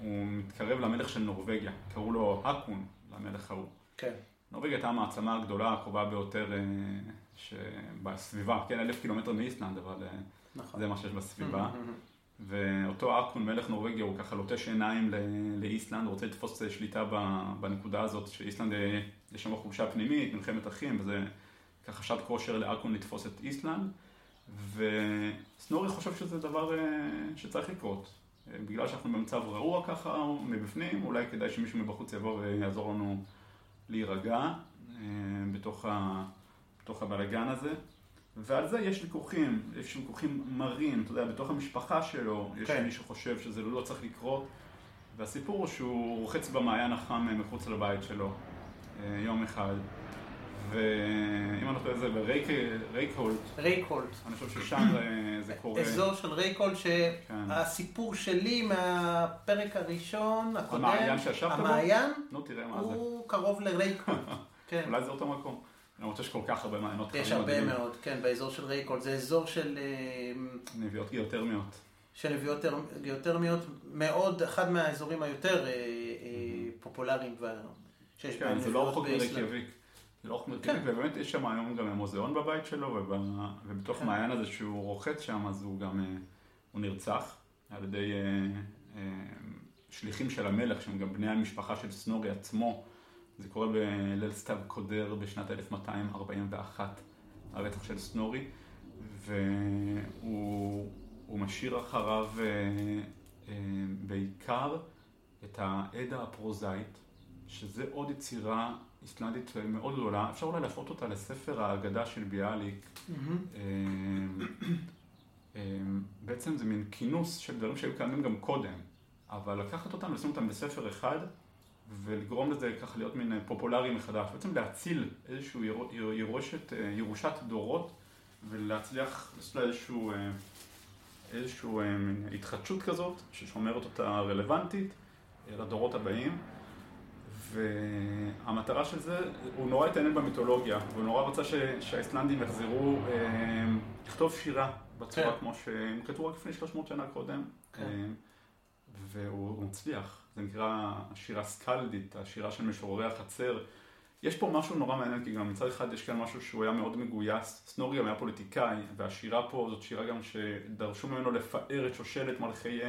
הוא מתקרב למלך של נורבגיה. קראו לו הקון, למלך ההוא. כן. נורבגיה הייתה המעצמה הגדולה, הקרובה ביותר שבסביבה, כן, אלף קילומטר מאיסלנד, אבל אה, נכון. זה מה שיש בסביבה. ואותו אקון, מלך נורבגיה, הוא ככה לוטש עיניים לאיסלנד, הוא רוצה לתפוס שליטה בנקודה הזאת, שאיסלנד אה, יש שם חולשה פנימית, מלחמת אחים, וזה ככה שעת כושר לאקון לתפוס את איסלנד. וסנורי חושב שזה דבר אה, שצריך לקרות. בגלל שאנחנו במצב רעוע ככה מבפנים, אולי כדאי שמישהו מבחוץ יבוא ויעזור לנו להירגע בתוך, ה, בתוך הבלגן הזה. ועל זה יש ויכוחים, יש ויכוחים מרים, אתה יודע, בתוך המשפחה שלו, יש כן. מי שחושב שזה לא צריך לקרות. והסיפור הוא שהוא רוחץ במעיין החם מחוץ לבית שלו אה, יום אחד. ואם אני לא טועה זה ברייקהולט, רייקהולט. אני חושב ששם זה, זה [COUGHS] קורה. אזור של רייקהולט, כן. שהסיפור שלי מהפרק הראשון, הקודם, המעיין שישבת בו? המעיין, נו, תראה מה זה. הוא קרוב לרייקהולט. [LAUGHS] כן. אולי זה אותו מקום. למרות שיש כל כך הרבה מעיינות יש חמים הרבה. מאוד, כן, באזור של רייקהולט. זה אזור של... אה, נביעות גיאותרמיות. של נביעות גיאותרמיות, מאוד, אחד מהאזורים היותר אה, אה, פופולריים כבר, כן, זה לא רחוק. מרייקיאביק. זה לא רחוק כן. ובאמת יש שם היום גם מוזיאון בבית שלו, וב- ובתוך כן. המעיין הזה שהוא רוחץ שם, אז הוא גם, אה, הוא נרצח על ידי אה, אה, שליחים של המלך, שהם גם בני המשפחה של סנורי עצמו. זה קורה בליל סתיו קודר בשנת 1241, הרצח של סנורי, והוא הוא משאיר אחריו אה, אה, בעיקר את העדה הפרוזאית, שזה עוד יצירה איסלנדית מאוד גדולה, אפשר אולי להפנות אותה לספר האגדה של ביאליק. אה, בעצם זה מין כינוס של דברים שהיו קיימים גם קודם, אבל לקחת אותם, לשים אותם בספר אחד, ולגרום לזה ככה להיות מין פופולרי מחדש, בעצם להציל איזושהי ירו- ירושת, אה, ירושת דורות, ולהצליח לעשות לה איזשהו, אה, איזשהו אה, התחדשות כזאת, ששומרת אותה רלוונטית אה, לדורות הבאים. והמטרה של זה, הוא נורא התעניין במיתולוגיה, והוא נורא רצה ש, שהאיסלנדים יחזרו אה, לכתוב שירה בצורה כן. כמו שהם כתבו רק לפני 300 שנה קודם. כן. אה, והוא מצליח, זה נקרא השירה סקלדית, השירה של משוררי החצר. יש פה משהו נורא מעניין, כי גם מצד אחד יש כאן משהו שהוא היה מאוד מגויס, סנורי גם היה פוליטיקאי, והשירה פה זאת שירה גם שדרשו ממנו לפאר את שושלת מלכי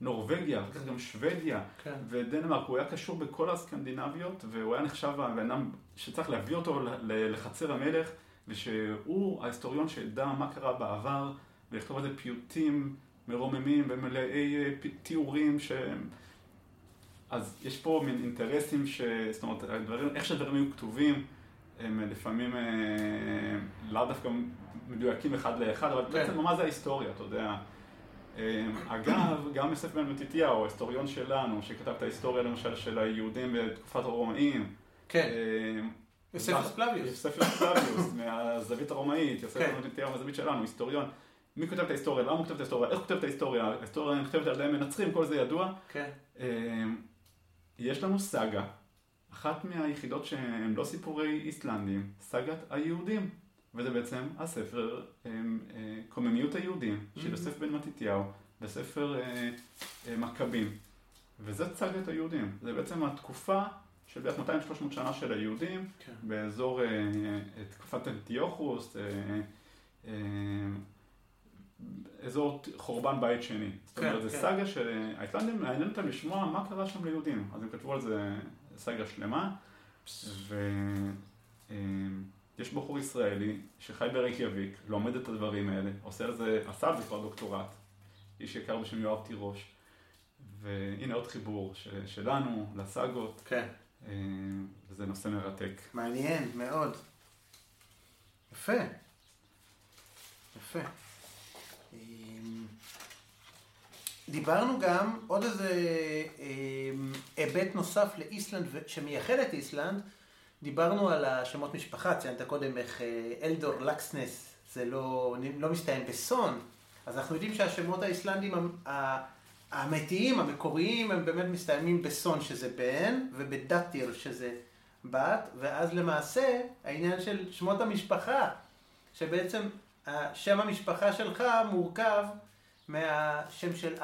נורבגיה, ואחר כך גם שוודיה, כן. ודנמרק, הוא היה קשור בכל הסקנדינביות, והוא היה נחשב הבן אדם שצריך להביא אותו לחצר המלך, ושהוא ההיסטוריון שידע מה קרה בעבר, ולכתוב על זה פיוטים מרוממים ומלאי אה, תיאורים שהם... אז יש פה מין אינטרסים ש... זאת אומרת, הדברים, איך שהדברים היו כתובים, הם לפעמים אה, לאו דווקא מדויקים אחד לאחד, אבל כן. בעצם מה זה ההיסטוריה, אתה יודע. אה, אגב, גם יוסף בן מתתיהו, ההיסטוריון שלנו, שכתב את ההיסטוריה למשל של היהודים בתקופת הרומאים. כן, אה, יוסף גם- אספלביוס. יוסף אספלביוס, [LAUGHS] מהזווית הרומאית, יוסף כן. בן מתתיהו מהזווית שלנו, היסטוריון. מי כותב את ההיסטוריה, למה הוא כותב את ההיסטוריה, איך הוא כותב את ההיסטוריה, ההיסטוריה נכתבת על ידי מנצחים, כל זה ידוע. כן. יש לנו סאגה, אחת מהיחידות שהן לא סיפורי איסלנדים, סאגת היהודים. וזה בעצם הספר אה, אה, קוממיות היהודים של יוסף בן מתתיהו, בספר אה, מכבים. וזה סאגת היהודים. זה בעצם התקופה של בערך 200-300 שנה של היהודים, כן. באזור תקופת אנטיוכוס, אזור חורבן בית שני. זאת כן, אומרת, זו כן. סאגה שהאיסלנדים מעניין אותם לשמוע מה קרה שם ליהודים. אז הם כתבו על זה סאגה שלמה, ויש בחור ישראלי שחי ברייקיאביק, לומד את הדברים האלה, עושה על זה, עשה על זה כבר דוקטורט, איש יקר בשם יואב תירוש. והנה עוד חיבור ש- שלנו לסאגות, כן. אה, וזה נושא מרתק. מעניין, מאוד. יפה. יפה. דיברנו גם עוד איזה אמ, היבט נוסף לאיסלנד שמייחד את איסלנד. דיברנו על השמות משפחה, ציינת קודם איך אה, אלדור לקסנס זה לא, לא מסתיים בסון, אז אנחנו יודעים שהשמות האיסלנדים האמיתיים, המקוריים, הם באמת מסתיימים בסון שזה בן, ובדתיר שזה בת, ואז למעשה העניין של שמות המשפחה, שבעצם שם המשפחה שלך מורכב מהשם של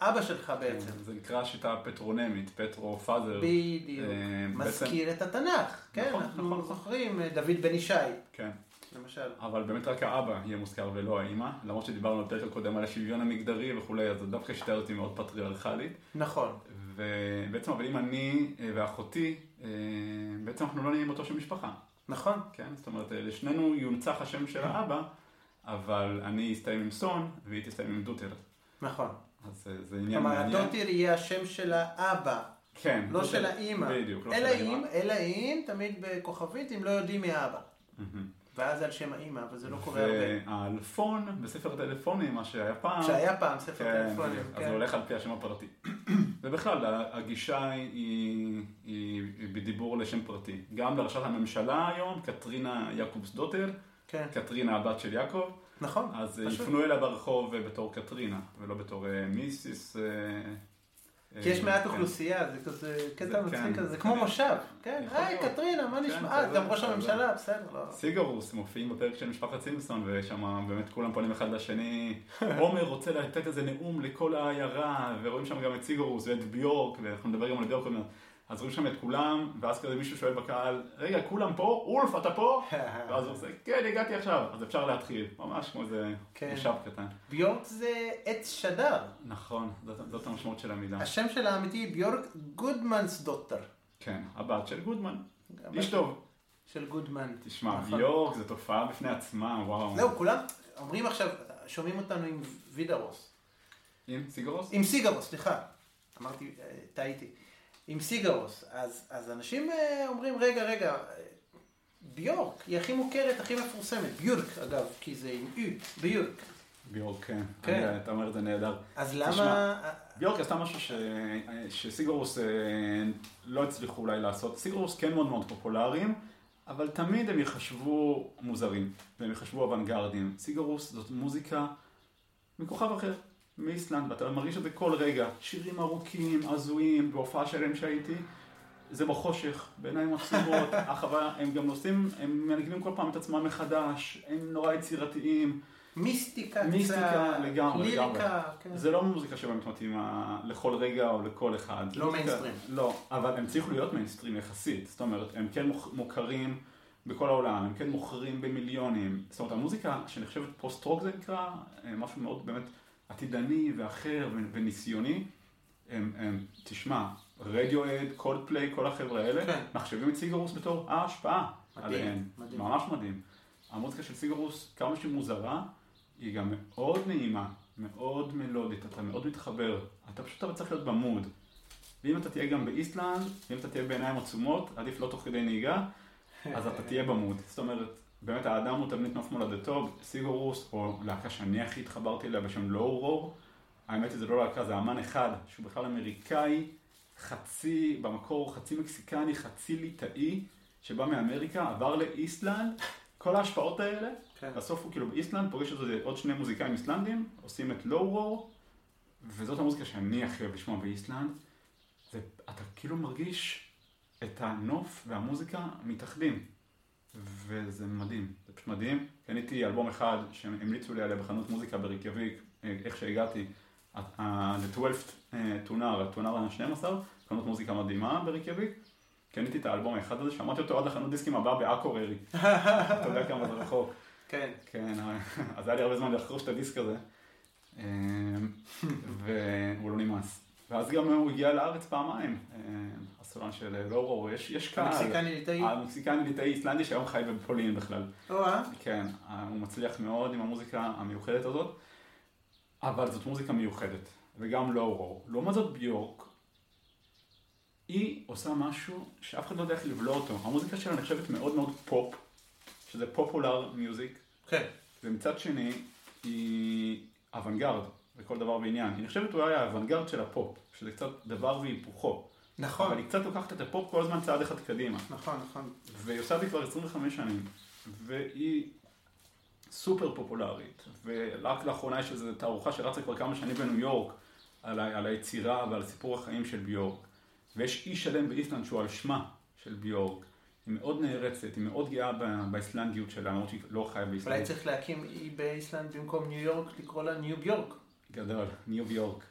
אבא שלך בעצם. כן, זה נקרא שיטה פטרונמית, פטרו פאזר. בדיוק. אה, מזכיר את התנ"ך. כן, נכון, אנחנו נכון. זוכרים, אה, דוד בן ישי, כן. למשל. אבל באמת רק האבא יהיה מוזכר ולא האימא, למרות שדיברנו בפרק הקודם על השוויון המגדרי וכולי, אז דווקא שיטה אותי מאוד פטריארכלית. נכון. ובעצם, אבל אם אני אה, ואחותי, בעצם אנחנו לא נהיים אותו שם משפחה. נכון. כן? זאת אומרת, לשנינו יונצח השם של האבא, אבל אני אסתיים עם סון, והיא תסתיים עם דוטר. נכון. אז אה, זה עניין כלומר, מעניין. הדוטיר יהיה השם של האבא, כן. לא דוטר. של האימא. בדיוק, לא של האימא. אם, אלא אם, תמיד בכוכבית, אם לא יודעים מי האבא. ואז זה על שם האימא, אבל זה לא קורה הרבה. והאלפון בספר הטלפונים, מה שהיה פעם, שהיה פעם ספר כן, טלפונים, בדיוק. אז כן. זה הולך על פי השם הפרטי. [CLEARS THROAT] ובכלל, הגישה היא, היא, היא בדיבור לשם פרטי. גם לראשת הממשלה היום, קטרינה יעקובס דוטר, כן, קטרינה הבת של יעקב, נכון. אז פשוט. יפנו אליה ברחוב בתור קטרינה, ולא בתור אה, מיסיס. אה, כי יש אה, מעט כן. אוכלוסייה, זה כזה זה קטע כן, מצחיק כזה, זה כן. כמו מושב. כן, היי. קטרינה, מה כן, נשמע? אה, גם ראש כזה. הממשלה, בסדר, לא. סיגרוס מופיעים בפרק של משפחת סימפסון, ושם באמת כולם פונים אחד לשני. [LAUGHS] עומר רוצה לתת איזה נאום לכל העיירה, ורואים שם גם את סיגרוס ואת ביורק, ואנחנו נדבר גם על ביורק. אז רואים שם את כולם, ואז כזה מישהו שואל בקהל, רגע, כולם פה? אולף, אתה פה? [LAUGHS] ואז הוא עושה, כן, הגעתי עכשיו. אז אפשר להתחיל, ממש כמו איזה כן. מושב קטן. ביורק זה עץ שדר. נכון, זאת, זאת המשמעות של המילה. השם שלה האמיתי ביורק גודמונדסדוטיר. כן, הבת של גודמן. איש טוב. של גודמן. תשמע, נכון. ביורק זה תופעה בפני עצמה, וואו. זהו, כולם אומרים עכשיו, שומעים אותנו עם וידרוס. עם סיגרוס? עם סיגרוס, סליחה. אמרתי, אה, טעיתי. עם סיגרוס. אז, אז אנשים אה, אומרים, רגע, רגע, ביורק היא הכי מוכרת, הכי מפורסמת. ביורק, אגב, כי זה עם אי, ביורק. ביורק, כן. כן. אתה אומר את זה נהדר. אז תשמע, למה... ביורק עשתה משהו ש... שסיגרוס אה, לא הצליחו אולי לעשות. סיגרוס כן מאוד מאוד פופולריים, אבל תמיד הם יחשבו מוזרים, והם יחשבו אוונגרדים. סיגרוס זאת מוזיקה מכוכב אחר, מאיסלנד, ואתה מרגיש את זה כל רגע. שירים ארוכים, הזויים, בהופעה שלהם שהייתי. זה בחושך, בעיניים עצומות, [LAUGHS] החוויה, הם גם נוסעים, הם מנגנים כל פעם את עצמם מחדש, הם נורא יצירתיים. מיסטיקה, מיסטיקה לגמרי, ליריקה, לגמרי. כן. זה לא מוזיקה שבאמת מתאימה לכל רגע או לכל אחד. לא מיינסטרים. לא, אבל הם צריכים להיות מיינסטרים יחסית. זאת אומרת, הם כן מוכ- מוכרים בכל העולם, הם כן מוכרים במיליונים. זאת אומרת, המוזיקה שנחשבת פוסט-רוק זה נקרא, אה, משהו מאוד באמת עתידני ואחר וניסיוני. הם, הם, תשמע, Radiohead, Coldplay, כל החבר'ה האלה, כן. מחשבים את Sigur Rós בתור ההשפעה מדהים, עליהם. מדהים. ממש מדהים. המוזיקה של סיגרוס, כמה שהיא מוזרה, היא גם מאוד נעימה, מאוד מלודית, אתה מאוד מתחבר, אתה פשוט אבל צריך להיות במוד. ואם אתה תהיה גם באיסלנד, ואם אתה תהיה בעיניים עצומות, עדיף לא תוך כדי נהיגה, אז אתה תהיה במוד. זאת אומרת, באמת האדם הוא תבנית נוף מולדתו, סיגורוס, או להקה שאני הכי התחברתי אליה בשם לואו רור, האמת היא זה לא להקה, זה אמן אחד, שהוא בכלל אמריקאי, חצי, במקור חצי מקסיקני, חצי ליטאי, שבא מאמריקה, עבר לאיסלנד, כל ההשפעות האלה, כן. בסוף הוא כאילו באיסלנד, פוגש את זה עוד שני מוזיקאים איסלנדים, עושים את לואו רור, וזאת המוזיקה שאני הכי אוהב לשמוע באיסלנד, זה, אתה כאילו מרגיש את הנוף והמוזיקה מתאחדים, וזה מדהים, זה פשוט מדהים. קניתי אלבום אחד שהם המליצו לי עליה בחנות מוזיקה בריקייביק, אה, איך שהגעתי, The 12th אה, Tónar, ה Tónar ה-12, חנות מוזיקה מדהימה בריקייביק. קניתי את האלבום האחד הזה, שמעתי אותו עד לחנות דיסקים הבאה באקוריירי. [LAUGHS] אתה יודע כמה זה רחוק. כן. כן, [LAUGHS] אז היה לי הרבה זמן לחרוש את הדיסק הזה, [LAUGHS] אמ, והוא לא נמאס. ואז גם הוא הגיע לארץ פעמיים, אמ, הסולן של לורו, יש, יש קהל. המקסיקני ליטאי? המקסיקני ליטאי איסלנדי שהיום חי בפולין בכלל. או אה? כן, הוא מצליח מאוד עם המוזיקה המיוחדת הזאת, אבל זאת מוזיקה מיוחדת, וגם לורו. לעומת זאת ביורק, היא עושה משהו שאף אחד לא יודע איך לבלוע אותו. המוזיקה שלה נחשבת מאוד מאוד פופ, שזה popular music, כן. ומצד שני, היא אוונגרד בכל דבר ועניין. היא נחשבת אולי האוונגרד של הפופ, שזה קצת דבר והיפוכו. נכון. אבל היא קצת לוקחת את הפופ כל הזמן צעד אחד קדימה. נכון, נכון. והיא עושה את זה כבר 25 שנים, והיא סופר פופולרית, ורק לאחרונה יש איזו תערוכה שרצה כבר כמה שנים בניו יורק, על, ה- על היצירה ועל סיפור החיים של ביורק. ויש אי שלם באיסלנד שהוא על שמה של ביורק. היא מאוד נערצת, היא מאוד גאה באיסלנדיות שלה, למרות שהיא לא חיה באיסלנד. אולי צריך להקים אי באיסלנד במקום ניו יורק, לקרוא לה ניו ביורק. גדול, ניו יורק.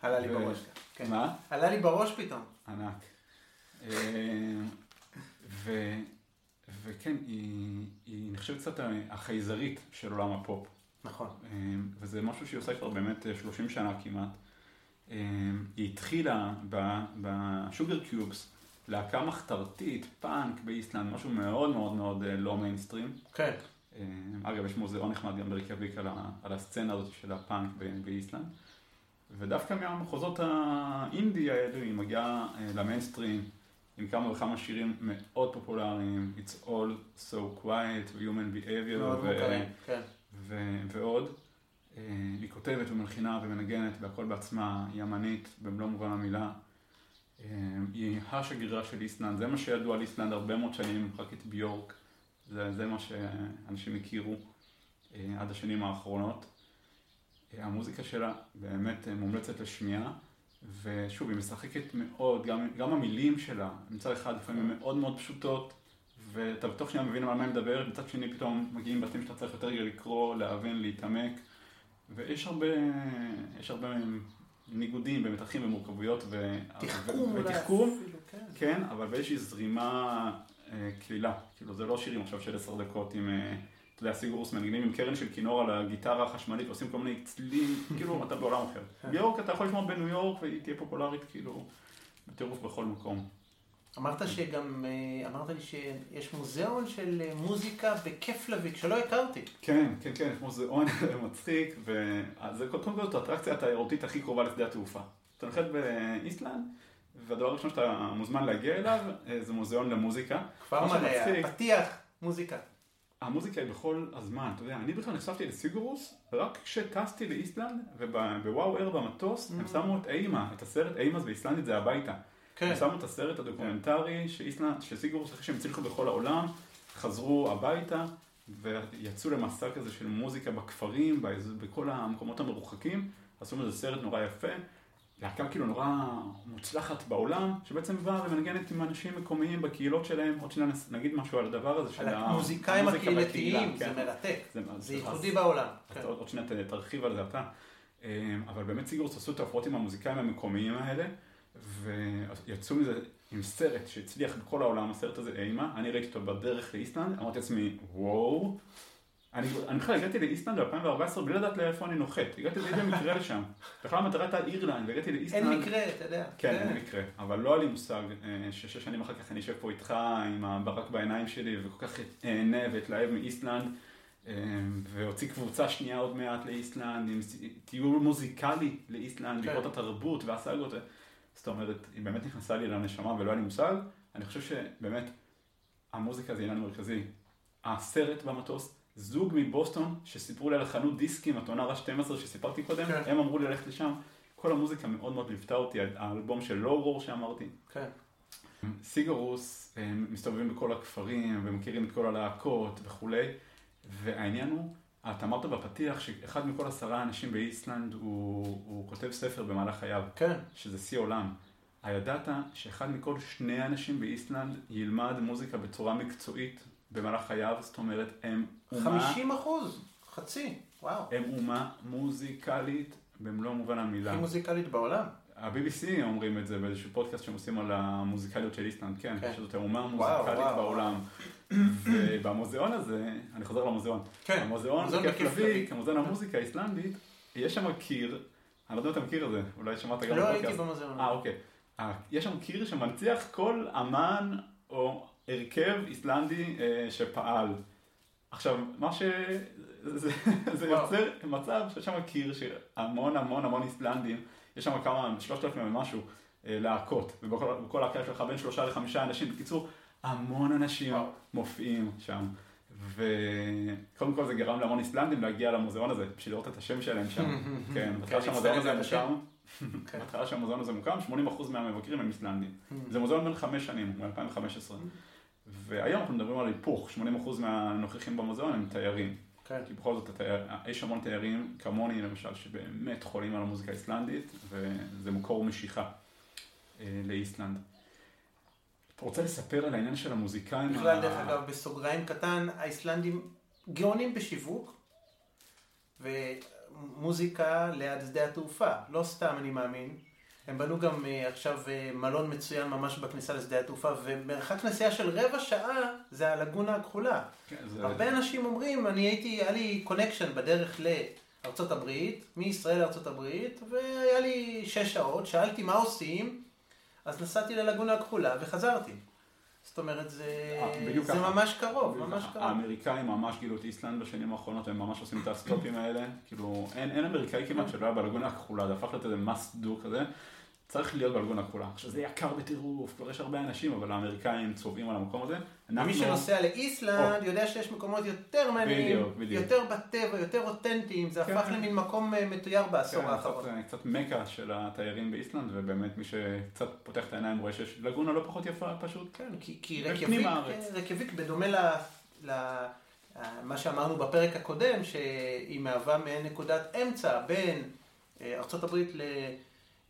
עלה לי בראש. כן. מה? עלה לי בראש פתאום. ענק. אה, ו, וכן, היא, היא נחשבת קצת החייזרית של עולם הפופ. נכון. אה, וזה משהו שהיא עושה כבר באמת אה, 30 שנה כמעט. אה, היא התחילה ב Sugarcubes, להקה מחתרתית, פאנק באיסלנד, משהו מאוד מאוד מאוד אה, לא מיינסטרים. כן. אה, אגב, יש מוזיאון נחמד גם בריקביק על, על הסצנה הזאת של הפאנק באיסלנד. ודווקא מהמחוזות האינדי האלו היא מגיעה אה, למיינסטרים עם כמה וכמה שירים מאוד פופולריים, It's all so quiet, Human behavior ו- מוכרים. כן. ו- ועוד. אה, היא כותבת ומלחינה ומנגנת והכל בעצמה, היא אמנית במלוא מובן המילה. אה, היא השגרירה של איסלנד, זה מה שידוע על איסלנד הרבה מאוד שנים, רק את ביורק, זה, זה מה שאנשים הכירו אה, עד השנים האחרונות. אה, המוזיקה שלה באמת אה, מומלצת לשמיעה, ושוב, היא משחקת מאוד, גם, גם המילים שלה, מצד אחד לפעמים הן מאוד מאוד פשוטות, ואתה בתוך שנייה מבין על מה היא מדברת, מצד שני פתאום מגיעים בתים שאתה צריך יותר לקרוא, להבין, להתעמק, ויש הרבה, יש הרבה ניגודים ומתחים ומורכבויות ו... תחכום ו- אולי ותחכום, אפילו, כן. כן, אבל באיזושהי זרימה קלילה, כאילו זה לא שירים עכשיו של עשר דקות עם, אה, אתה יודע, סיגורוס מנגנים עם קרן של כינור על הגיטרה החשמלית ועושים כל מיני צלילים, [LAUGHS] כאילו אתה בעולם אחר. ביורק אתה יכול לשמוע בניו יורק והיא תהיה פופולרית כאילו בטירוף בכל מקום. אמרת שגם, אה, אמרת לי שיש מוזיאון של אה, מוזיקה בקפלביק שלא הכרתי. כן, כן, כן, יש מוזיאון [LAUGHS] מצחיק, וזה קודם כל זאת האטרקציה התיירותית הכי קרובה לשדה התעופה. אתה נוחת באיסלנד, והדבר הראשון שאתה מוזמן להגיע אליו אה, זה מוזיאון למוזיקה. כבר שמצחיק, פתיח, מוזיקה. המוזיקה היא בכל הזמן, אתה יודע, אני בכלל נחשפתי לסיגורוס רק כשטסתי לאיסלנד, ובוואו אר במטוס, הם שמו את אימה, את הסרט אימה זה באיסלנדית זה הביתה. כן. הם שמו את הסרט הדוקומנטרי שאיסלנד, שסיגורוס אחרי שהם הצליחו בכל העולם, חזרו הביתה, ויצאו למסע כזה של מוזיקה בכפרים, בכל המקומות המרוחקים, עשו מזה סרט נורא יפה. להקה כאילו נורא מוצלחת בעולם, שבעצם באה ומנגנת עם אנשים מקומיים בקהילות שלהם, עוד שניה נגיד משהו על הדבר הזה של המוזיקאים הקהילתיים, זה כן. מרתק. זה- ייחודי בעולם. כן. עוד שניה תרחיב על זה אתה. אה, אבל באמת סיגורס עשו את ההופעות עם המוזיקאים המקומיים האלה, ויצאו מזה עם סרט שהצליח בכל העולם, הסרט הזה אימה, אני ראיתי אותו בדרך לאיסלנד, אמרתי לעצמי, וואו. אני אני בכלל הגעתי לאיסלנד ב-2014 בלי לדעת לאיפה אני נוחת, הגעתי די במקרה לשם. בכלל המטרה הייתה אירלנד, והגעתי לאיסלנד. אין מקרה, אתה יודע. כן, אין מקרה, אבל לא היה לי מושג אה, ששש שנים אחר כך אני אשב פה איתך עם הברק בעיניים שלי וכל כך אהנה ואתלהב מאיסלנד אה, והוציא קבוצה שנייה עוד מעט לאיסלנד עם טיול מוזיקלי לאיסלנד, כן. לראות התרבות והסאגות. זאת אומרת, היא באמת נכנסה לי לנשמה ולא היה לי מושג. אני חושב שבאמת המוזיקה זה עניין מרכזי. הסרט במטוס, זוג מבוסטון שסיפרו לי על החנות דיסקים, הטונר ה-12 שסיפרתי קודם, כן. הם אמרו לי ללכת לשם. כל המוזיקה מאוד מאוד ליוותה אותי, האלבום של לואורור שאמרתי. כן. סיגרוס, הם מסתובבים בכל הכפרים ומכירים את כל הלהקות וכולי, והעניין הוא, אתה אמרת בפתיח שאחד מכל עשרה אנשים באיסלנד הוא, הוא כותב ספר במהלך חייו, כן. שזה שיא עולם. הידעת שאחד מכל שני אנשים באיסלנד ילמד מוזיקה בצורה מקצועית במהלך חייו, זאת אומרת, הם אומה, 50 אחוז, חצי, וואו. הם אומה מוזיקלית במלוא מובן המילה. הכי מוזיקלית בעולם. ה-BBC אומרים את זה באיזשהו פודקאסט שהם עושים על המוזיקליות של איסלנד, כן, כן. שזאת האומה המוזיקלית וואו. בעולם. ובמוזיאון הזה, אני חוזר למוזיאון, כן, המוזיאון מוזיאון בכיף לביק. המוזיאון המוזיקה האיסלנדית, יש שם קיר, אני לא יודע אם אתה מכיר את זה, אולי שמעת גם לא בפודקאסט. הייתי במוזיאון. אה, אוקיי. אה, יש שם קיר שמנציח כל אמן או הרכב איסלנדי אה, שפעל. עכשיו, מה ש... זה, זה. יוצר מצב שיש שם קיר של המון המון המון איסלנדים, יש שם כמה, שלושת אלפים ומשהו אה, להקות, ובכל בכל להקה יש לך בין שלושה לחמישה אנשים, בקיצור, המון אנשים. מופיעים שם. וקודם כל זה גרם להמון איסלנדים להגיע למוזיאון הזה, בשביל לראות את השם שלהם שם. [LAUGHS] כן, בהתחלה כן, שהמוזיאון הזה להצטרף מוקם, [LAUGHS] כן. בהתחלה שהמוזיאון הזה מוקם, 80% מהמבקרים הם איסלנדים. [LAUGHS] זה מוזיאון בן חמש שנים, מ-2015. והיום אנחנו מדברים על היפוך, 80% מהנוכחים במוזיאון הם תיירים. כן. כי בכל זאת התייר, יש המון תיירים, כמוני למשל, שבאמת חולים על המוזיקה האיסלנדית, וזה מקור משיכה אה, לאיסלנד. אתה רוצה לספר על העניין של המוזיקאים? בכלל, ה- דרך אגב, בסוגריים קטן, האיסלנדים גאונים בשיווק, מוזיקה ליד שדה התעופה. לא סתם, אני מאמין. הם בנו גם אה, עכשיו אה, מלון מצוין ממש בכניסה לשדה התעופה, ומרחק נסיעה של רבע שעה זה הלגונה הכחולה. כן, זה- הרבה אנשים אומרים, אני הייתי, היה לי קונקשן בדרך לארצות הברית, מישראל לארצות הברית, והיה לי שש שעות, שאלתי מה עושים, אז נסעתי ללגונה הכחולה וחזרתי. זאת אומרת, זה, אה, זה ככה. ממש קרוב, ממש ככה. קרוב. האמריקאים ממש גילו את איסלנד בשנים האחרונות, הם ממש עושים את הסטופים האלה. כאילו, אין, אין אמריקאי כמעט שלא היה בלגונה הכחולה, זה הפך להיות איזה must do כזה. צריך להיות בלגונה הכחולה. עכשיו זה יקר בטירוף, כבר יש הרבה אנשים, אבל האמריקאים צובעים על המקום הזה. אנחנו- מי שנוסע לאיסלנד יודע שיש מקומות יותר מעניינים, בדיוק, בדיוק. יותר בטבע, יותר אותנטיים, זה כן. הפך למין מקום אה, מתויר בעשור כן, האחרון. קצת, קצת מכה של התיירים באיסלנד, ובאמת מי שקצת פותח את העיניים רואה שיש לגונה לא פחות יפה פשוט. כן, כי, כי הארץ. כן, רקיביק בדומה ל... ל... מה שאמרנו בפרק הקודם, שהיא מהווה מעין נקודת אמצע בין אה, ארה"ב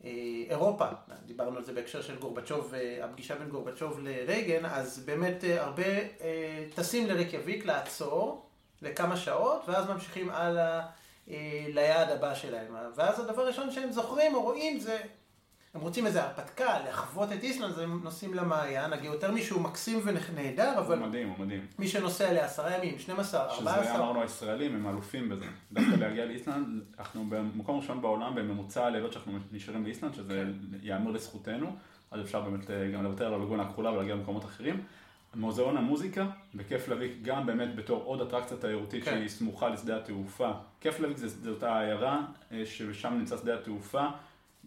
לאירופה. דיברנו על זה בהקשר של גורבצ'וב, אה, הפגישה בין גורבצ'וב לרייגן, אז באמת אה, הרבה אה, טסים לרקיביק לעצור לכמה שעות, ואז ממשיכים הלאה אה, ליעד הבא שלהם. ואז הדבר הראשון שהם זוכרים או רואים זה הם רוצים איזה הרפתקה, לחוות את איסלנד, אז הם נוסעים למעיין, הגיאותרמי שהוא מקסים ונהדר, הוא אבל מדהים, הוא מדהים. מי שנוסע לעשרה ימים, 12, שזה 14, אמרנו הישראלים, הם אלופים בזה. דווקא להגיע לאיסלנד, אנחנו במקום ראשון בעולם בממוצע הלילות שאנחנו נשארים באיסלנד, שזה ייאמר לזכותנו, אז אפשר באמת אה, גם לוותר על הלגונה הכחולה ולהגיע למקומות אחרים. מוזיאון המוזיקה, בכיף לביק גם באמת בתור עוד אטרקציה תיירותית כן. שהיא סמוכה לשדה התעופה. כיף לביק זאת העיירה אה, ששם נמצא שדה התעופה,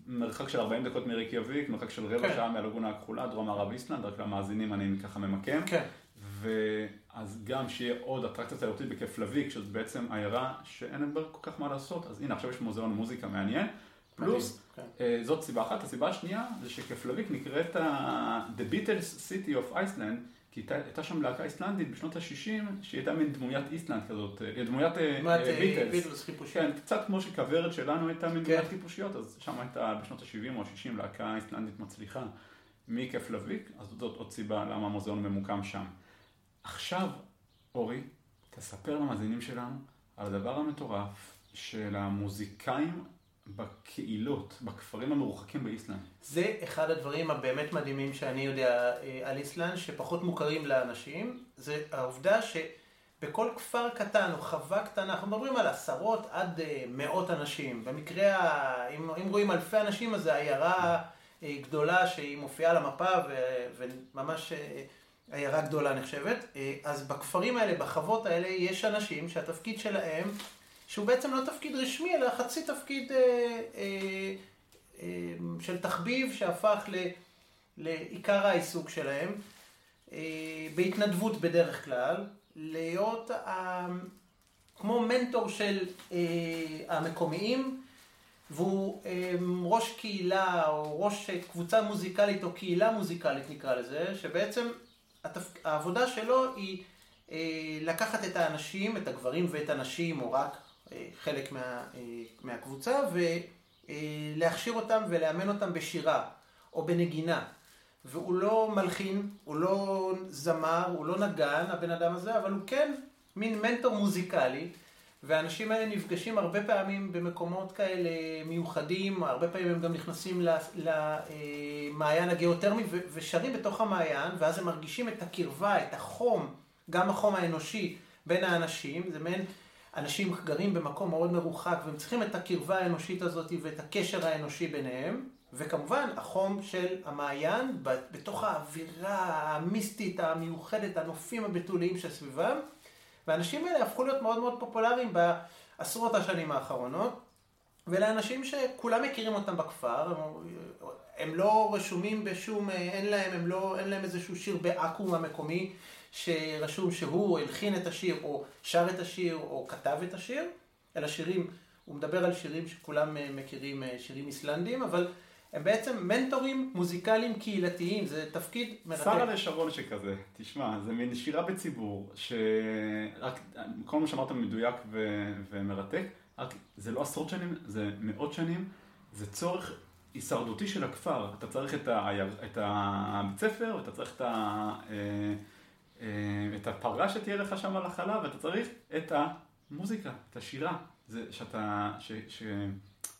מרחק של 40 דקות מרקיאביק, מרחק של רבע כן. שעה מהלגונה הכחולה, דרום מערב איסלנד, רק למאזינים אני ככה ממקם. כן, ואז גם שיהיה עוד אטרקציה תיירותית בכיף לביק, שזאת בעצם עיירה שאין בה כל כך מה לעשות, אז הנה עכשיו יש מוזיאון מוזיקה מעניין. פלוס, מדהים, אה, זאת סיבה אחת, הסיבה השנייה זה שכפלביק נקראת The Beatles City of Iceland, כי הייתה, שם להקה איסלנדית בשנות ה-60, שהיא הייתה מין דמוית איסלנד כזאת, אה, דמוית אה, אה, אה, ביטלס. חיפושית. כן, קצת כמו שכוורת שלנו הייתה מין כן. דמוית חיפושיות, אז שם הייתה בשנות ה-70 או ה-60 להקה איסלנדית מצליחה מכפלביק, אז זאת עוד סיבה למה המוזיאון ממוקם שם. עכשיו, אורי, תספר למאזינים שלנו על הדבר המטורף של המוזיקאים בקהילות, בכפרים המרוחקים באיסלנד. זה אחד הדברים הבאמת מדהימים שאני יודע אה, על איסלנד, שפחות מוכרים לאנשים, זה העובדה שבכל כפר קטן או חווה קטנה, אנחנו מדברים על עשרות עד אה, מאות אנשים. במקרה, אם, אם רואים אלפי אנשים, אז זו עיירה אה, גדולה שהיא מופיעה על המפה ו- וממש עיירה גדולה נחשבת. אז בכפרים האלה, בחוות האלה, יש אנשים שהתפקיד שלהם, שהוא בעצם לא תפקיד רשמי, אלא חצי תפקיד... אה, אה, אה, של תחביב שהפך ל, לעיקר העיסוק שלהם, אה, בהתנדבות בדרך כלל, להיות ה- כמו מנטור של אה, המקומיים, והוא אה, ראש קהילה או ראש קבוצה מוזיקלית או קהילה מוזיקלית נקרא לזה, שבעצם התפ... העבודה שלו היא אה, לקחת את האנשים, את הגברים ואת הנשים, או רק אה, חלק מה, אה, מהקבוצה, ולהכשיר אותם ולאמן אותם בשירה או בנגינה. והוא לא מלחין, הוא לא זמר, הוא לא נגן, הבן אדם הזה, אבל הוא כן מין מנטור מוזיקלי. והאנשים האלה נפגשים הרבה פעמים במקומות כאלה מיוחדים, הרבה פעמים הם גם נכנסים למעיין הגיאותרמי ו- ושרים בתוך המעיין, ואז הם מרגישים את הקרבה, את החום, גם החום האנושי בין האנשים, זה מעין אנשים גרים במקום מאוד מרוחק, והם צריכים את הקרבה האנושית הזאת ואת הקשר האנושי ביניהם, וכמובן החום של המעיין בתוך האווירה המיסטית המיוחדת, הנופים הבתוליים שסביבם. והאנשים האלה הפכו להיות מאוד מאוד פופולריים בעשרות השנים האחרונות, ולאנשים שכולם מכירים אותם בכפר, הם, הם לא רשומים בשום, אין להם, הם לא, אין להם איזשהו שיר בעכו"ם המקומי שרשום שהוא הלחין את השיר, או שר את השיר, או כתב את השיר, אלא שירים, הוא מדבר על שירים שכולם אה, מכירים, אה, שירים איסלנדים, אבל הם בעצם מנטורים מוזיקליים קהילתיים, זה תפקיד מרתק. שרה לשרון שכזה, תשמע, זה מין שירה בציבור, שרק, כל מה שאמרת מדויק ו... ומרתק, רק זה לא עשרות שנים, זה מאות שנים, זה צורך הישרדותי של הכפר. אתה צריך את, ה... את הבית ספר, ואתה צריך את, ה... אה, את הפרה שתהיה לך שם על החלב, ואתה צריך את המוזיקה, את השירה. זה שאתה, ש, ש,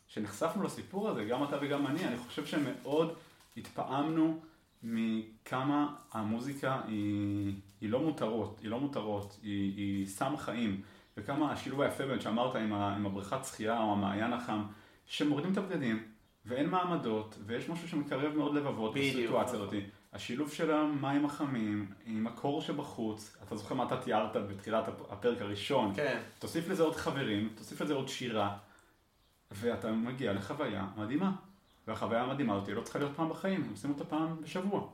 שנחשפנו לסיפור הזה, גם אתה וגם אני, אני חושב שמאוד התפעמנו מכמה המוזיקה היא, היא לא מותרות, היא לא מותרות, היא, היא סם חיים, וכמה השילוב היפה באמת שאמרת עם, ה, עם הבריכת שחייה או המעיין החם, שמורידים את הבגדים, ואין מעמדות, ויש משהו שמקרב מאוד לבבות בסיטואציה הזאת. השילוב של המים החמים, עם הקור שבחוץ, אתה זוכר מה אתה תיארת בתחילת הפרק הראשון, כן. תוסיף לזה עוד חברים, תוסיף לזה עוד שירה, ואתה מגיע לחוויה מדהימה. והחוויה המדהימה הזאת לא צריכה להיות פעם בחיים, הם עושים אותה פעם בשבוע.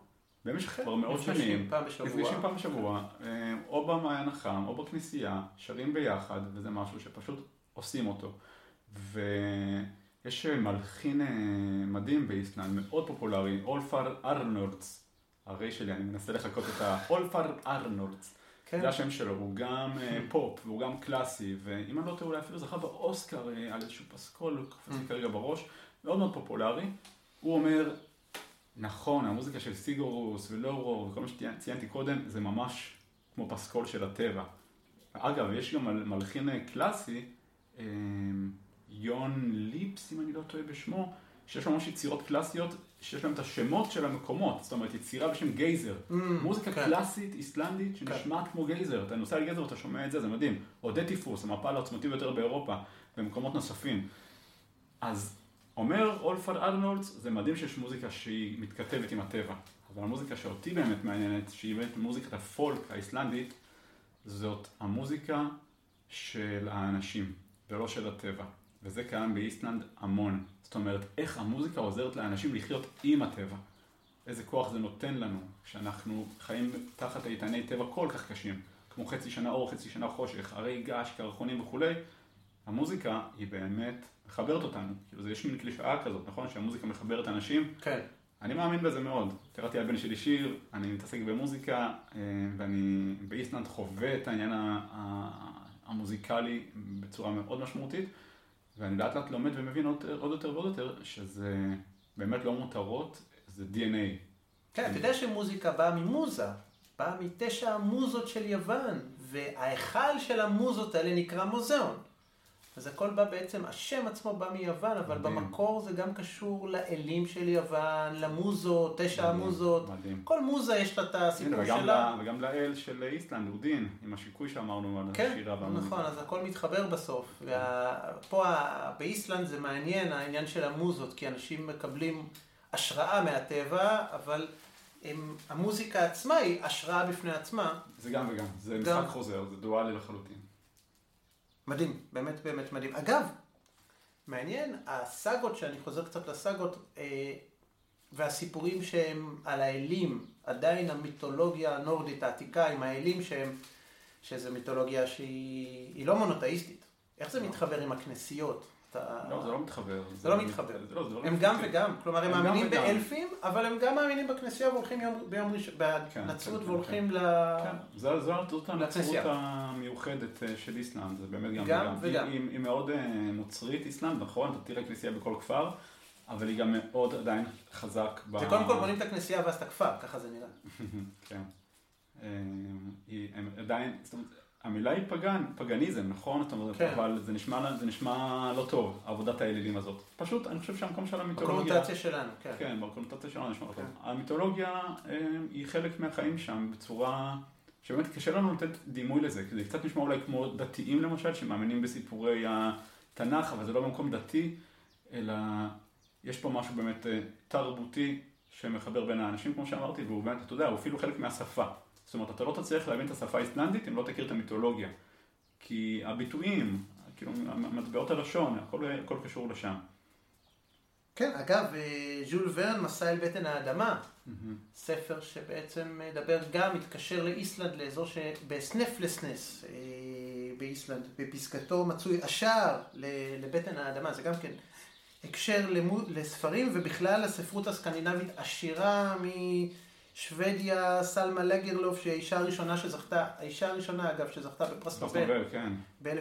במשך כן, כבר מאות שנים. נפגשים פעם בשבוע, אה, או במעיין החם, או בכנסייה, שרים ביחד, וזה משהו שפשוט עושים אותו. ויש מלחין אה, מדהים באיסלנד, מאוד פופולרי, אולפור ארנלדס, ה-R שלי, אני מנסה לחקות את ה... אולפור ארנלדס. כן. זה השם שלו, הוא גם אה, פופ והוא גם קלאסי, ואם אני לא טועה, אולי אפילו זכה באוסקר אה, על איזשהו פסקול, הוא קפץ לי כרגע בראש, מאוד מאוד פופולרי. הוא אומר, נכון, המוזיקה של סיגורוס ולאורו וכל מה שציינתי קודם, זה ממש כמו פסקול של הטבע. אגב, יש גם מל- מלחין אה, קלאסי, יון ליפס, אם אני לא טועה בשמו, שיש לו ממש יצירות קלאסיות, שיש להם את השמות של המקומות, זאת אומרת, יצירה בשם גייזר. מוזיקה כן. קלאסית, איסלנדית, שנשמעת כמו גייזר. אתה נוסע לגייזר ואתה שומע את זה, זה מדהים. או דטיפוס, המפל העוצמתי ביותר באירופה, במקומות נוספים. אז אומר אולפרד ארנולדס, זה מדהים שיש מוזיקה שהיא מתכתבת עם הטבע. אבל המוזיקה שאותי באמת מעניינת, שהיא באמת מוזיקת הפולק האיסלנדית, זאת המוזיקה של האנשים, ולא של הטבע. וזה קיים באיסלנד המון. זאת אומרת, איך המוזיקה עוזרת לאנשים לחיות עם הטבע. איזה כוח זה נותן לנו, כשאנחנו חיים תחת איתני טבע כל כך קשים, כמו חצי שנה אור, חצי שנה חושך, הרי געש, קרחונים וכולי, המוזיקה היא באמת מחברת אותנו. כאילו, יש מין קלישאה כזאת, נכון? שהמוזיקה מחברת אנשים. כן. אני מאמין בזה מאוד. קראתי על בן שלי שיר, אני מתעסק במוזיקה, אה, ואני באיסלנד חווה את העניין המוזיקלי בצורה מאוד משמעותית, ואני לאט לאט לומד ומבין עוד, עוד יותר ועוד יותר, שזה באמת לא מותרות, זה DNA. כן, אתה יודע שמוזיקה באה ממוזה, באה מתשע המוזות של יוון, וההיכל של המוזות האלה נקרא מוזיאון. אז הכל בא בעצם, השם עצמו בא מיוון, אבל מדהים. במקור זה גם קשור לאלים של יוון, למוזות, תשע מדהים, המוזות. מדהים. כל מוזה יש לה את הסיפור שלה. ל, וגם לאל של איסלנד, אודין, עם השיקוי שאמרנו על כן, השירה והמוזיקה. נכון, אז הכל מתחבר בסוף. ופה באיסלנד זה מעניין העניין של המוזות, כי אנשים מקבלים השראה מהטבע, אבל הם, המוזיקה עצמה היא השראה בפני עצמה. זה גם וגם, זה גם. משחק חוזר, זה דואלי לחלוטין. מדהים, באמת באמת מדהים. אגב, מעניין, הסאגות, שאני חוזר קצת לסאגות, אה, והסיפורים שהם על האלים, עדיין המיתולוגיה הנורדית העתיקה עם האלים שהם, שזה מיתולוגיה שהיא היא לא מונותאיסטית. איך זה מתחבר עם הכנסיות? אתה... לא, זה לא מתחבר. זה לא מתחבר. זה לא, זה לא הם גם. וגם, כלומר הם הם מאמינים וגם. באלפים, אבל הם גם מאמינים בכנסייה והולכים יום, ביום ראשון, כן, בנצרות כן, והולכים כן. ל... כן, זו- זו- זאת הנצרות. המיוחדת אה, של איסלנד, זה באמת גם גם וגם. היא, היא, היא מאוד אה, נוצרית איסלנד, נכון? אתה תראה כנסייה בכל כפר, אבל היא גם מאוד עדיין חזק ב... זה קודם כל בונים את הכנסייה ואז את הכפר, ככה זה נראה. [LAUGHS] כן. אה, הם עדיין, זאת אומרת, המילה היא פגן, פגניזם, נכון? זאת אומרת, כן. אבל זה נשמע, זה נשמע לא טוב, עבודת האלילים הזאת. פשוט, אני חושב שהמקום של המיתולוגיה... הקונוטציה שלנו, כן. כן, בקונוטציה שלנו נשמע לא טוב. כן. המיתולוגיה אה, היא חלק מהחיים שם בצורה שבאמת קשה לנו לתת דימוי לזה, כי זה קצת נשמע אולי כמו דתיים למשל, שמאמינים בסיפורי התנ"ך, אבל זה לא במקום דתי, אלא יש פה משהו באמת אה, תרבותי שמחבר בין האנשים, כמו שאמרתי, והוא באמת, אתה יודע, הוא אפילו חלק מהשפה. זאת אומרת, אתה לא תצליח להבין את השפה האיסלנדית אם לא תכיר את המיתולוגיה. כי הביטויים, כאילו, מטבעות הלשון, הכל, הכל קשור לשם. כן, אגב, אה, ז'ול ורן, מסע אל בטן האדמה, ספר שבעצם מדבר גם, מתקשר לאיסלנד, לאזור שבסנפלסנס, אה, באיסלנד, בפסקתו מצוי השער לבטן האדמה, זה גם כן הקשר למו- לספרים ובכלל לספרות הסקנדינבית עשירה משוודיה, סלמה לגרלוף, שהיא האישה הראשונה שזכתה, האישה הראשונה אגב שזכתה בפרס פרס נובל כן.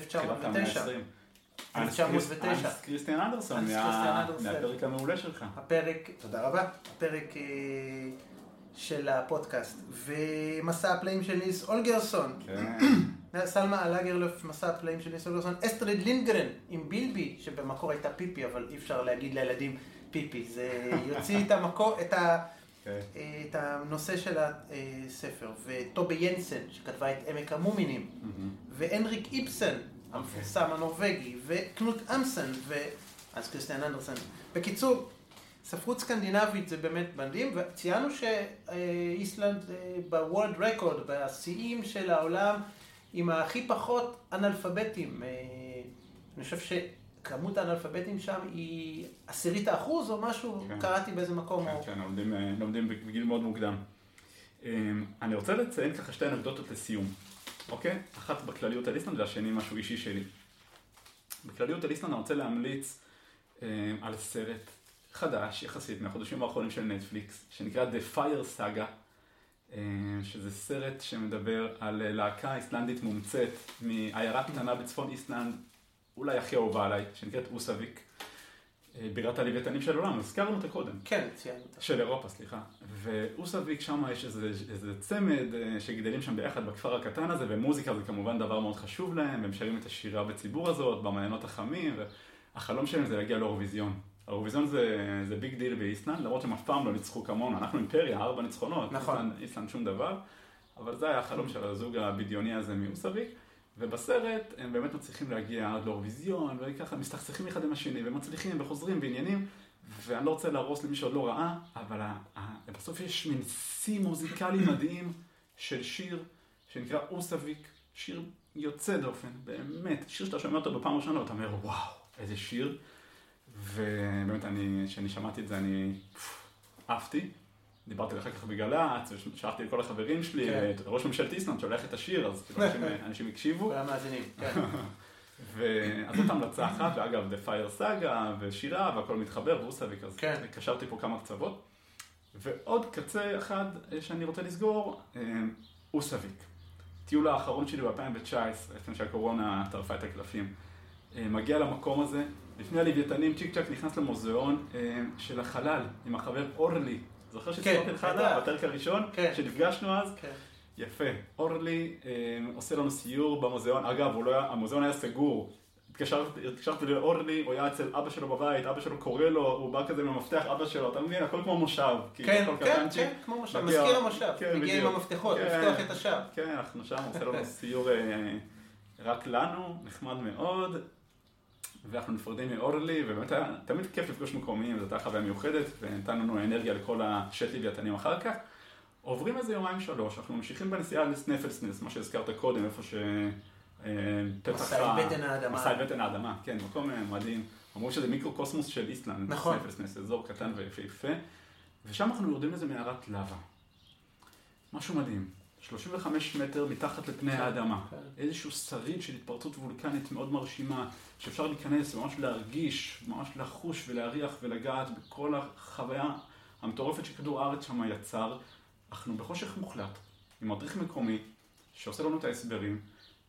תחילת המאה ב-1909. ה-20. 1909. אנס קריסטיאן אנדרסון. מהפרק המעולה שלך. הפרק, תודה רבה, הפרק אה, של הפודקאסט, ומסע הפלאים של נילס הולגרסון, כן. [CLEARS THROAT] סלמה לגרלף, מסע הפלאים של נילס הולגרסון, אסטרד לינדגרן עם בילבי, שבמקור הייתה פיפי, אבל אי אפשר להגיד לילדים פיפי, זה יוציא את המקור, את, ה, כן. את הנושא של הספר, וטובי ינסן, שכתבה את עמק המומינים, והנריק איפסן, המפורסם הנורבגי, וקנוט אמסן, ואז קריסטיאן אנדרסן. בקיצור, ספרות סקנדינבית זה באמת מדהים, וציינו שאיסלנד בוולד רקורד, בשיאים של העולם, עם הכי פחות אנאלפביתים. אה, אני חושב שכמות האנאלפביתים שם היא עשירית האחוז או משהו, כן. קראתי באיזה מקום. כן, או... כן, לומדים, אה, לומדים בגיל מאוד מוקדם. אמ, אני רוצה לציין ככה שתי אנקדוטות לסיום, אוקיי? אחת בכלליות על איסלנד והשני משהו אישי שלי. בכלליות על איסלנד אני רוצה להמליץ אמ, על סרט חדש יחסית מהחודשים האחרונים של נטפליקס, שנקרא The Fire Saga, אמ, שזה סרט שמדבר על אה, להקה איסלנדית מומצאת מעיירה קטנה בצפון איסלנד, אולי הכי אהובה עליי, שנקראת הוסאביק, אה, בירת הלוויתנים של העולם, הזכרנו אותה קודם. כן, ציינו אותה. של אירופה, סליחה. והוסאביק, שם יש איזה, איזה צמד אה, שגדלים שם ביחד בכפר הקטן הזה, ומוזיקה זה כמובן דבר מאוד חשוב להם, והם שרים את השירה בציבור הזאת, במעיינות החמים, והחלום שלהם זה להגיע לאירוויזיון. האירוויזיון זה, זה big deal באיסלנד, למרות שהם אף פעם לא ניצחו כמונו, אנחנו אימפריה, ארבע ניצחונות, נכון. איסלנד, איסלנד שום דבר, אבל זה היה החלום של הזוג הבדיוני הזה מאוסאביק. ובסרט הם באמת מצליחים להגיע עד לאירוויזיון, וככה מסתכסכים אחד עם השני, ומצליחים וחוזרים בעניינים, ואני לא רוצה להרוס למי שעוד לא ראה, אבל בסוף יש מין שיא מוזיקלי [COUGHS] מדהים של שיר שנקרא אוסאביק, שיר יוצא דופן, באמת, שיר שאתה שומע אותו בפעם הראשונה ואתה אומר וואו, איזה שיר, ובאמת אני, כשאני שמעתי את זה אני עפתי. דיברתי אחר כך בגל"צ, ושלחתי לכל החברים שלי, כן. את ראש ממשלת איסלנד שולח את השיר, אז כאילו [LAUGHS] אנשים- אנשים הקשיבו. כל המאזינים, כן. [LAUGHS] ואז זאת המלצה אחת, ואגב, The Fire Saga, ושירה, והכל מתחבר, ואוסאביק, אז כן. קשרתי פה כמה קצוות. ועוד קצה אחד אה, שאני רוצה לסגור, אה, אוסאביק. טיול האחרון שלי ב-2019, לפני שהקורונה טרפה את הקלפים. אה, מגיע למקום הזה, לפני הלוויתנים, צ'יק צ'אק נכנס למוזיאון של החלל, עם החבר אורלי. זוכר שסיפרתי לך עליו. בפרק הראשון? כן. שנפגשנו אז? כן. יפה. אורלי אה, עושה לנו סיור במוזיאון, אגב, לא המוזיאון היה סגור. התקשרתי, לאורלי, הוא היה אצל אבא שלו בבית, אבא שלו קורא לו, הוא בא כזה עם המפתח אבא שלו, אתה מבין? הכל כמו מושב. כאילו, כן, כן. כן, כמו מושב, מזכיר המושב, כן, מגיע עם. המפתחות, כן. לפתוח את השער. כן, אנחנו שם, עושה לנו סיור אה, רק לנו, נחמד מאוד. ואנחנו נפרדים מאורלי, ובאמת היה תמיד כיף לפגוש מקומיים, זו הייתה חוויה מיוחדת, ונתן לנו אנרגיה לכל השט לוויתנים אחר כך. עוברים איזה יומיים שלוש, אנחנו ממשיכים בנסיעה לסנפלסנס, מה שהזכרת קודם, איפה ש... אה, פתח מסע ה- אל בטן האדמה. מסע אל בטן האדמה, כן, מקום אה, מדהים. אמרו שזה מיקרו-קוסמוס של איסלנד, נכון. סנפלסנס, אזור קטן ויפהפה, ושם אנחנו יורדים לאיזה מערת לבה. משהו מדהים. 35 מטר מתחת לפני האדמה. כן. איזשהו שריד של התפרצות וולקנית מאוד מרשימה, שאפשר להיכנס וממש להרגיש, ממש לחוש ולהריח ולגעת בכל החוויה המטורפת שכדור הארץ שם יצר. אנחנו בחושך מוחלט, עם מדריך מקומי, שעושה לנו את ההסברים.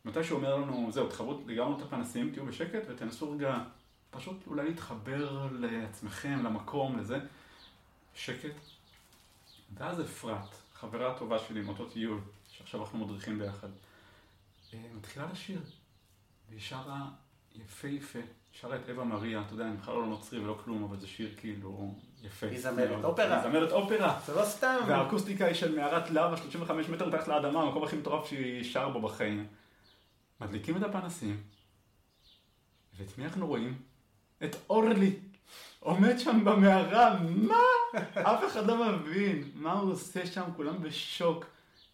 מתי שהוא אומר לנו, זהו, תחברו לגמרי את הפנסים, תהיו בשקט ותנסו רגע פשוט אולי להתחבר לעצמכם, למקום, לזה. שקט. ואז אפרת, חברה הטובה שלי מאותו טיול, שעכשיו אנחנו מדריכים ביחד, אה, מתחילה לשיר. והיא שרה יפהפה, שרה את אווה מריה, אתה יודע, אני בכלל לא נוצרי ולא כלום, אבל זה שיר כאילו יפה. היא זמרת. אופרה. היא זמרת אופרה. זה לא סתם. והאקוסטיקה היא של מערת לבה, 35 מטר מתחת לאדמה, המקום הכי מטורף שהיא שרה בו בחיים. מדליקים את הפנסים, ואת מי אנחנו רואים? את אורלי. עומד שם במערה, מה? אף אחד לא מבין מה הוא עושה שם, כולם בשוק.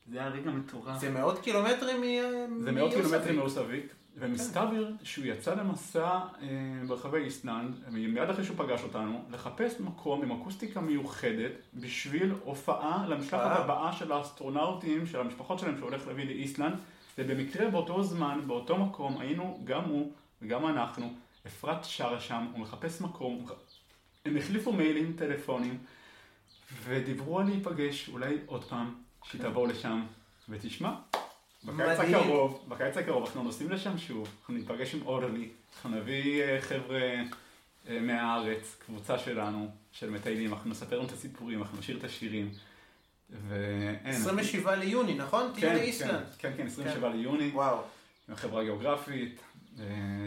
זה היה רגע מטורף. זה מאות קילומטרים מ... זה מאות. קילומטרים מאוסאביק, ומסתבר שהוא יצא למסע אה, ברחבי איסלנד, מיד אחרי שהוא פגש אותנו, לחפש מקום עם אקוסטיקה מיוחדת בשביל הופעה למשלחת וואו. הבאה של האסטרונאוטים, של המשפחות שלהם שהולך להביא לאיסלנד, ובמקרה באותו זמן, באותו מקום, היינו גם הוא וגם אנחנו, אפרת שרה שם, הוא מחפש מקום, הם החליפו מיילים, טלפונים, ודיברו על להיפגש, אולי עוד פעם, שתבואו לשם ותשמע. בקיץ מדהים. הקרוב, בקיץ הקרוב אנחנו נוסעים לשם שוב, אנחנו ניפגש עם אורלי, אנחנו נביא אה, חבר'ה אה, מהארץ, קבוצה שלנו, של מטיילים, אנחנו נספר להם את הסיפורים, אנחנו נשאיר את השירים, ואין. 27 ליוני, נכון? תהיו כן, לאיסלנד. כן, כן, כן, 27 ליוני. וואו. מהחברה הגיאוגרפית. אה,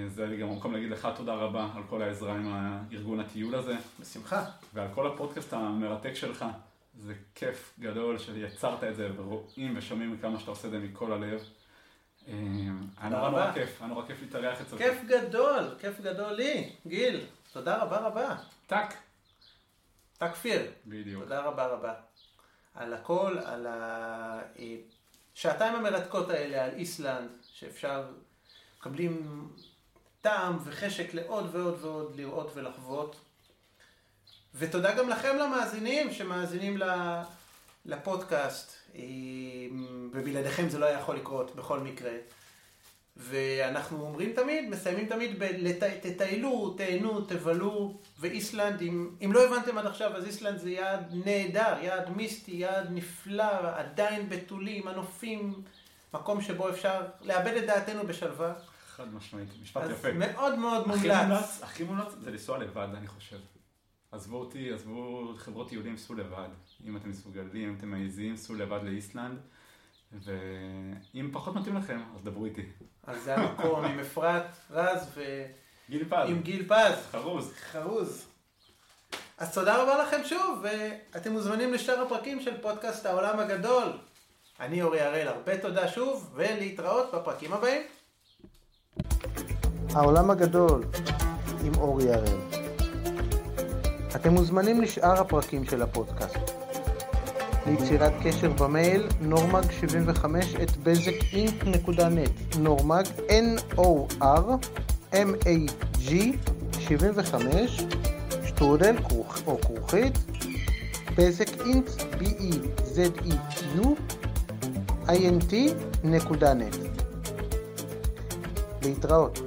זה גם המקום להגיד לך תודה רבה על כל העזרה עם הארגון הטיול הזה. בשמחה. ועל כל הפודקאסט המרתק שלך. זה כיף גדול שיצרת את זה ורואים ושומעים כמה שאתה עושה את זה מכל הלב. אה, היה נורא נורא כיף, היה נורא כיף להתארח אצלך. כיף גדול, כיף גדול לי. גיל, תודה רבה רבה. טאק. טאק פיר. בדיוק. תודה רבה רבה. על הכל, על השעתיים המרתקות האלה, על איסלנד, שאפשר, מקבלים טעם וחשק לעוד ועוד ועוד לראות ולחוות. ותודה גם לכם למאזינים שמאזינים לפודקאסט, ובלעדיכם זה לא היה יכול לקרות בכל מקרה. ואנחנו אומרים תמיד, מסיימים תמיד תטיילו, תהנו, תבלו, ואיסלנד, אם, אם לא הבנתם עד עכשיו, אז איסלנד זה יעד נהדר, יעד מיסטי, יעד נפלא, עדיין בתולי, מנופים, מקום שבו אפשר לאבד את דעתנו בשלווה. חד משמעית, משפט יפה. אז מאוד מאוד מומלץ. הכי מומלץ, הכי מומלץ זה לנסוע לבד, אני חושב. עזבו אותי, עזבו חברות יהודים, סעו לבד. אם אתם מסוגלים, אם אתם מעיזים, סעו לבד לאיסלנד. ואם פחות מתאים לכם, אז דברו איתי. אז זה המקום עם אפרת רז ו... גיל פז. עם גיל פז. חרוז. חרוז. אז תודה רבה לכם שוב, ואתם מוזמנים לשאר הפרקים של פודקאסט העולם הגדול. אני אורי הראל, הרבה תודה שוב, ולהתראות בפרקים הבאים. העולם הגדול עם אורי הראל. אתם מוזמנים לשאר הפרקים של הפודקאסט. ליצירת קשר במייל normag75 את בזק.net נורמג n-o-r-m-a-g 75 שטרודל או כרוכית בזק אינט b-e-z-e-u int.net להתראות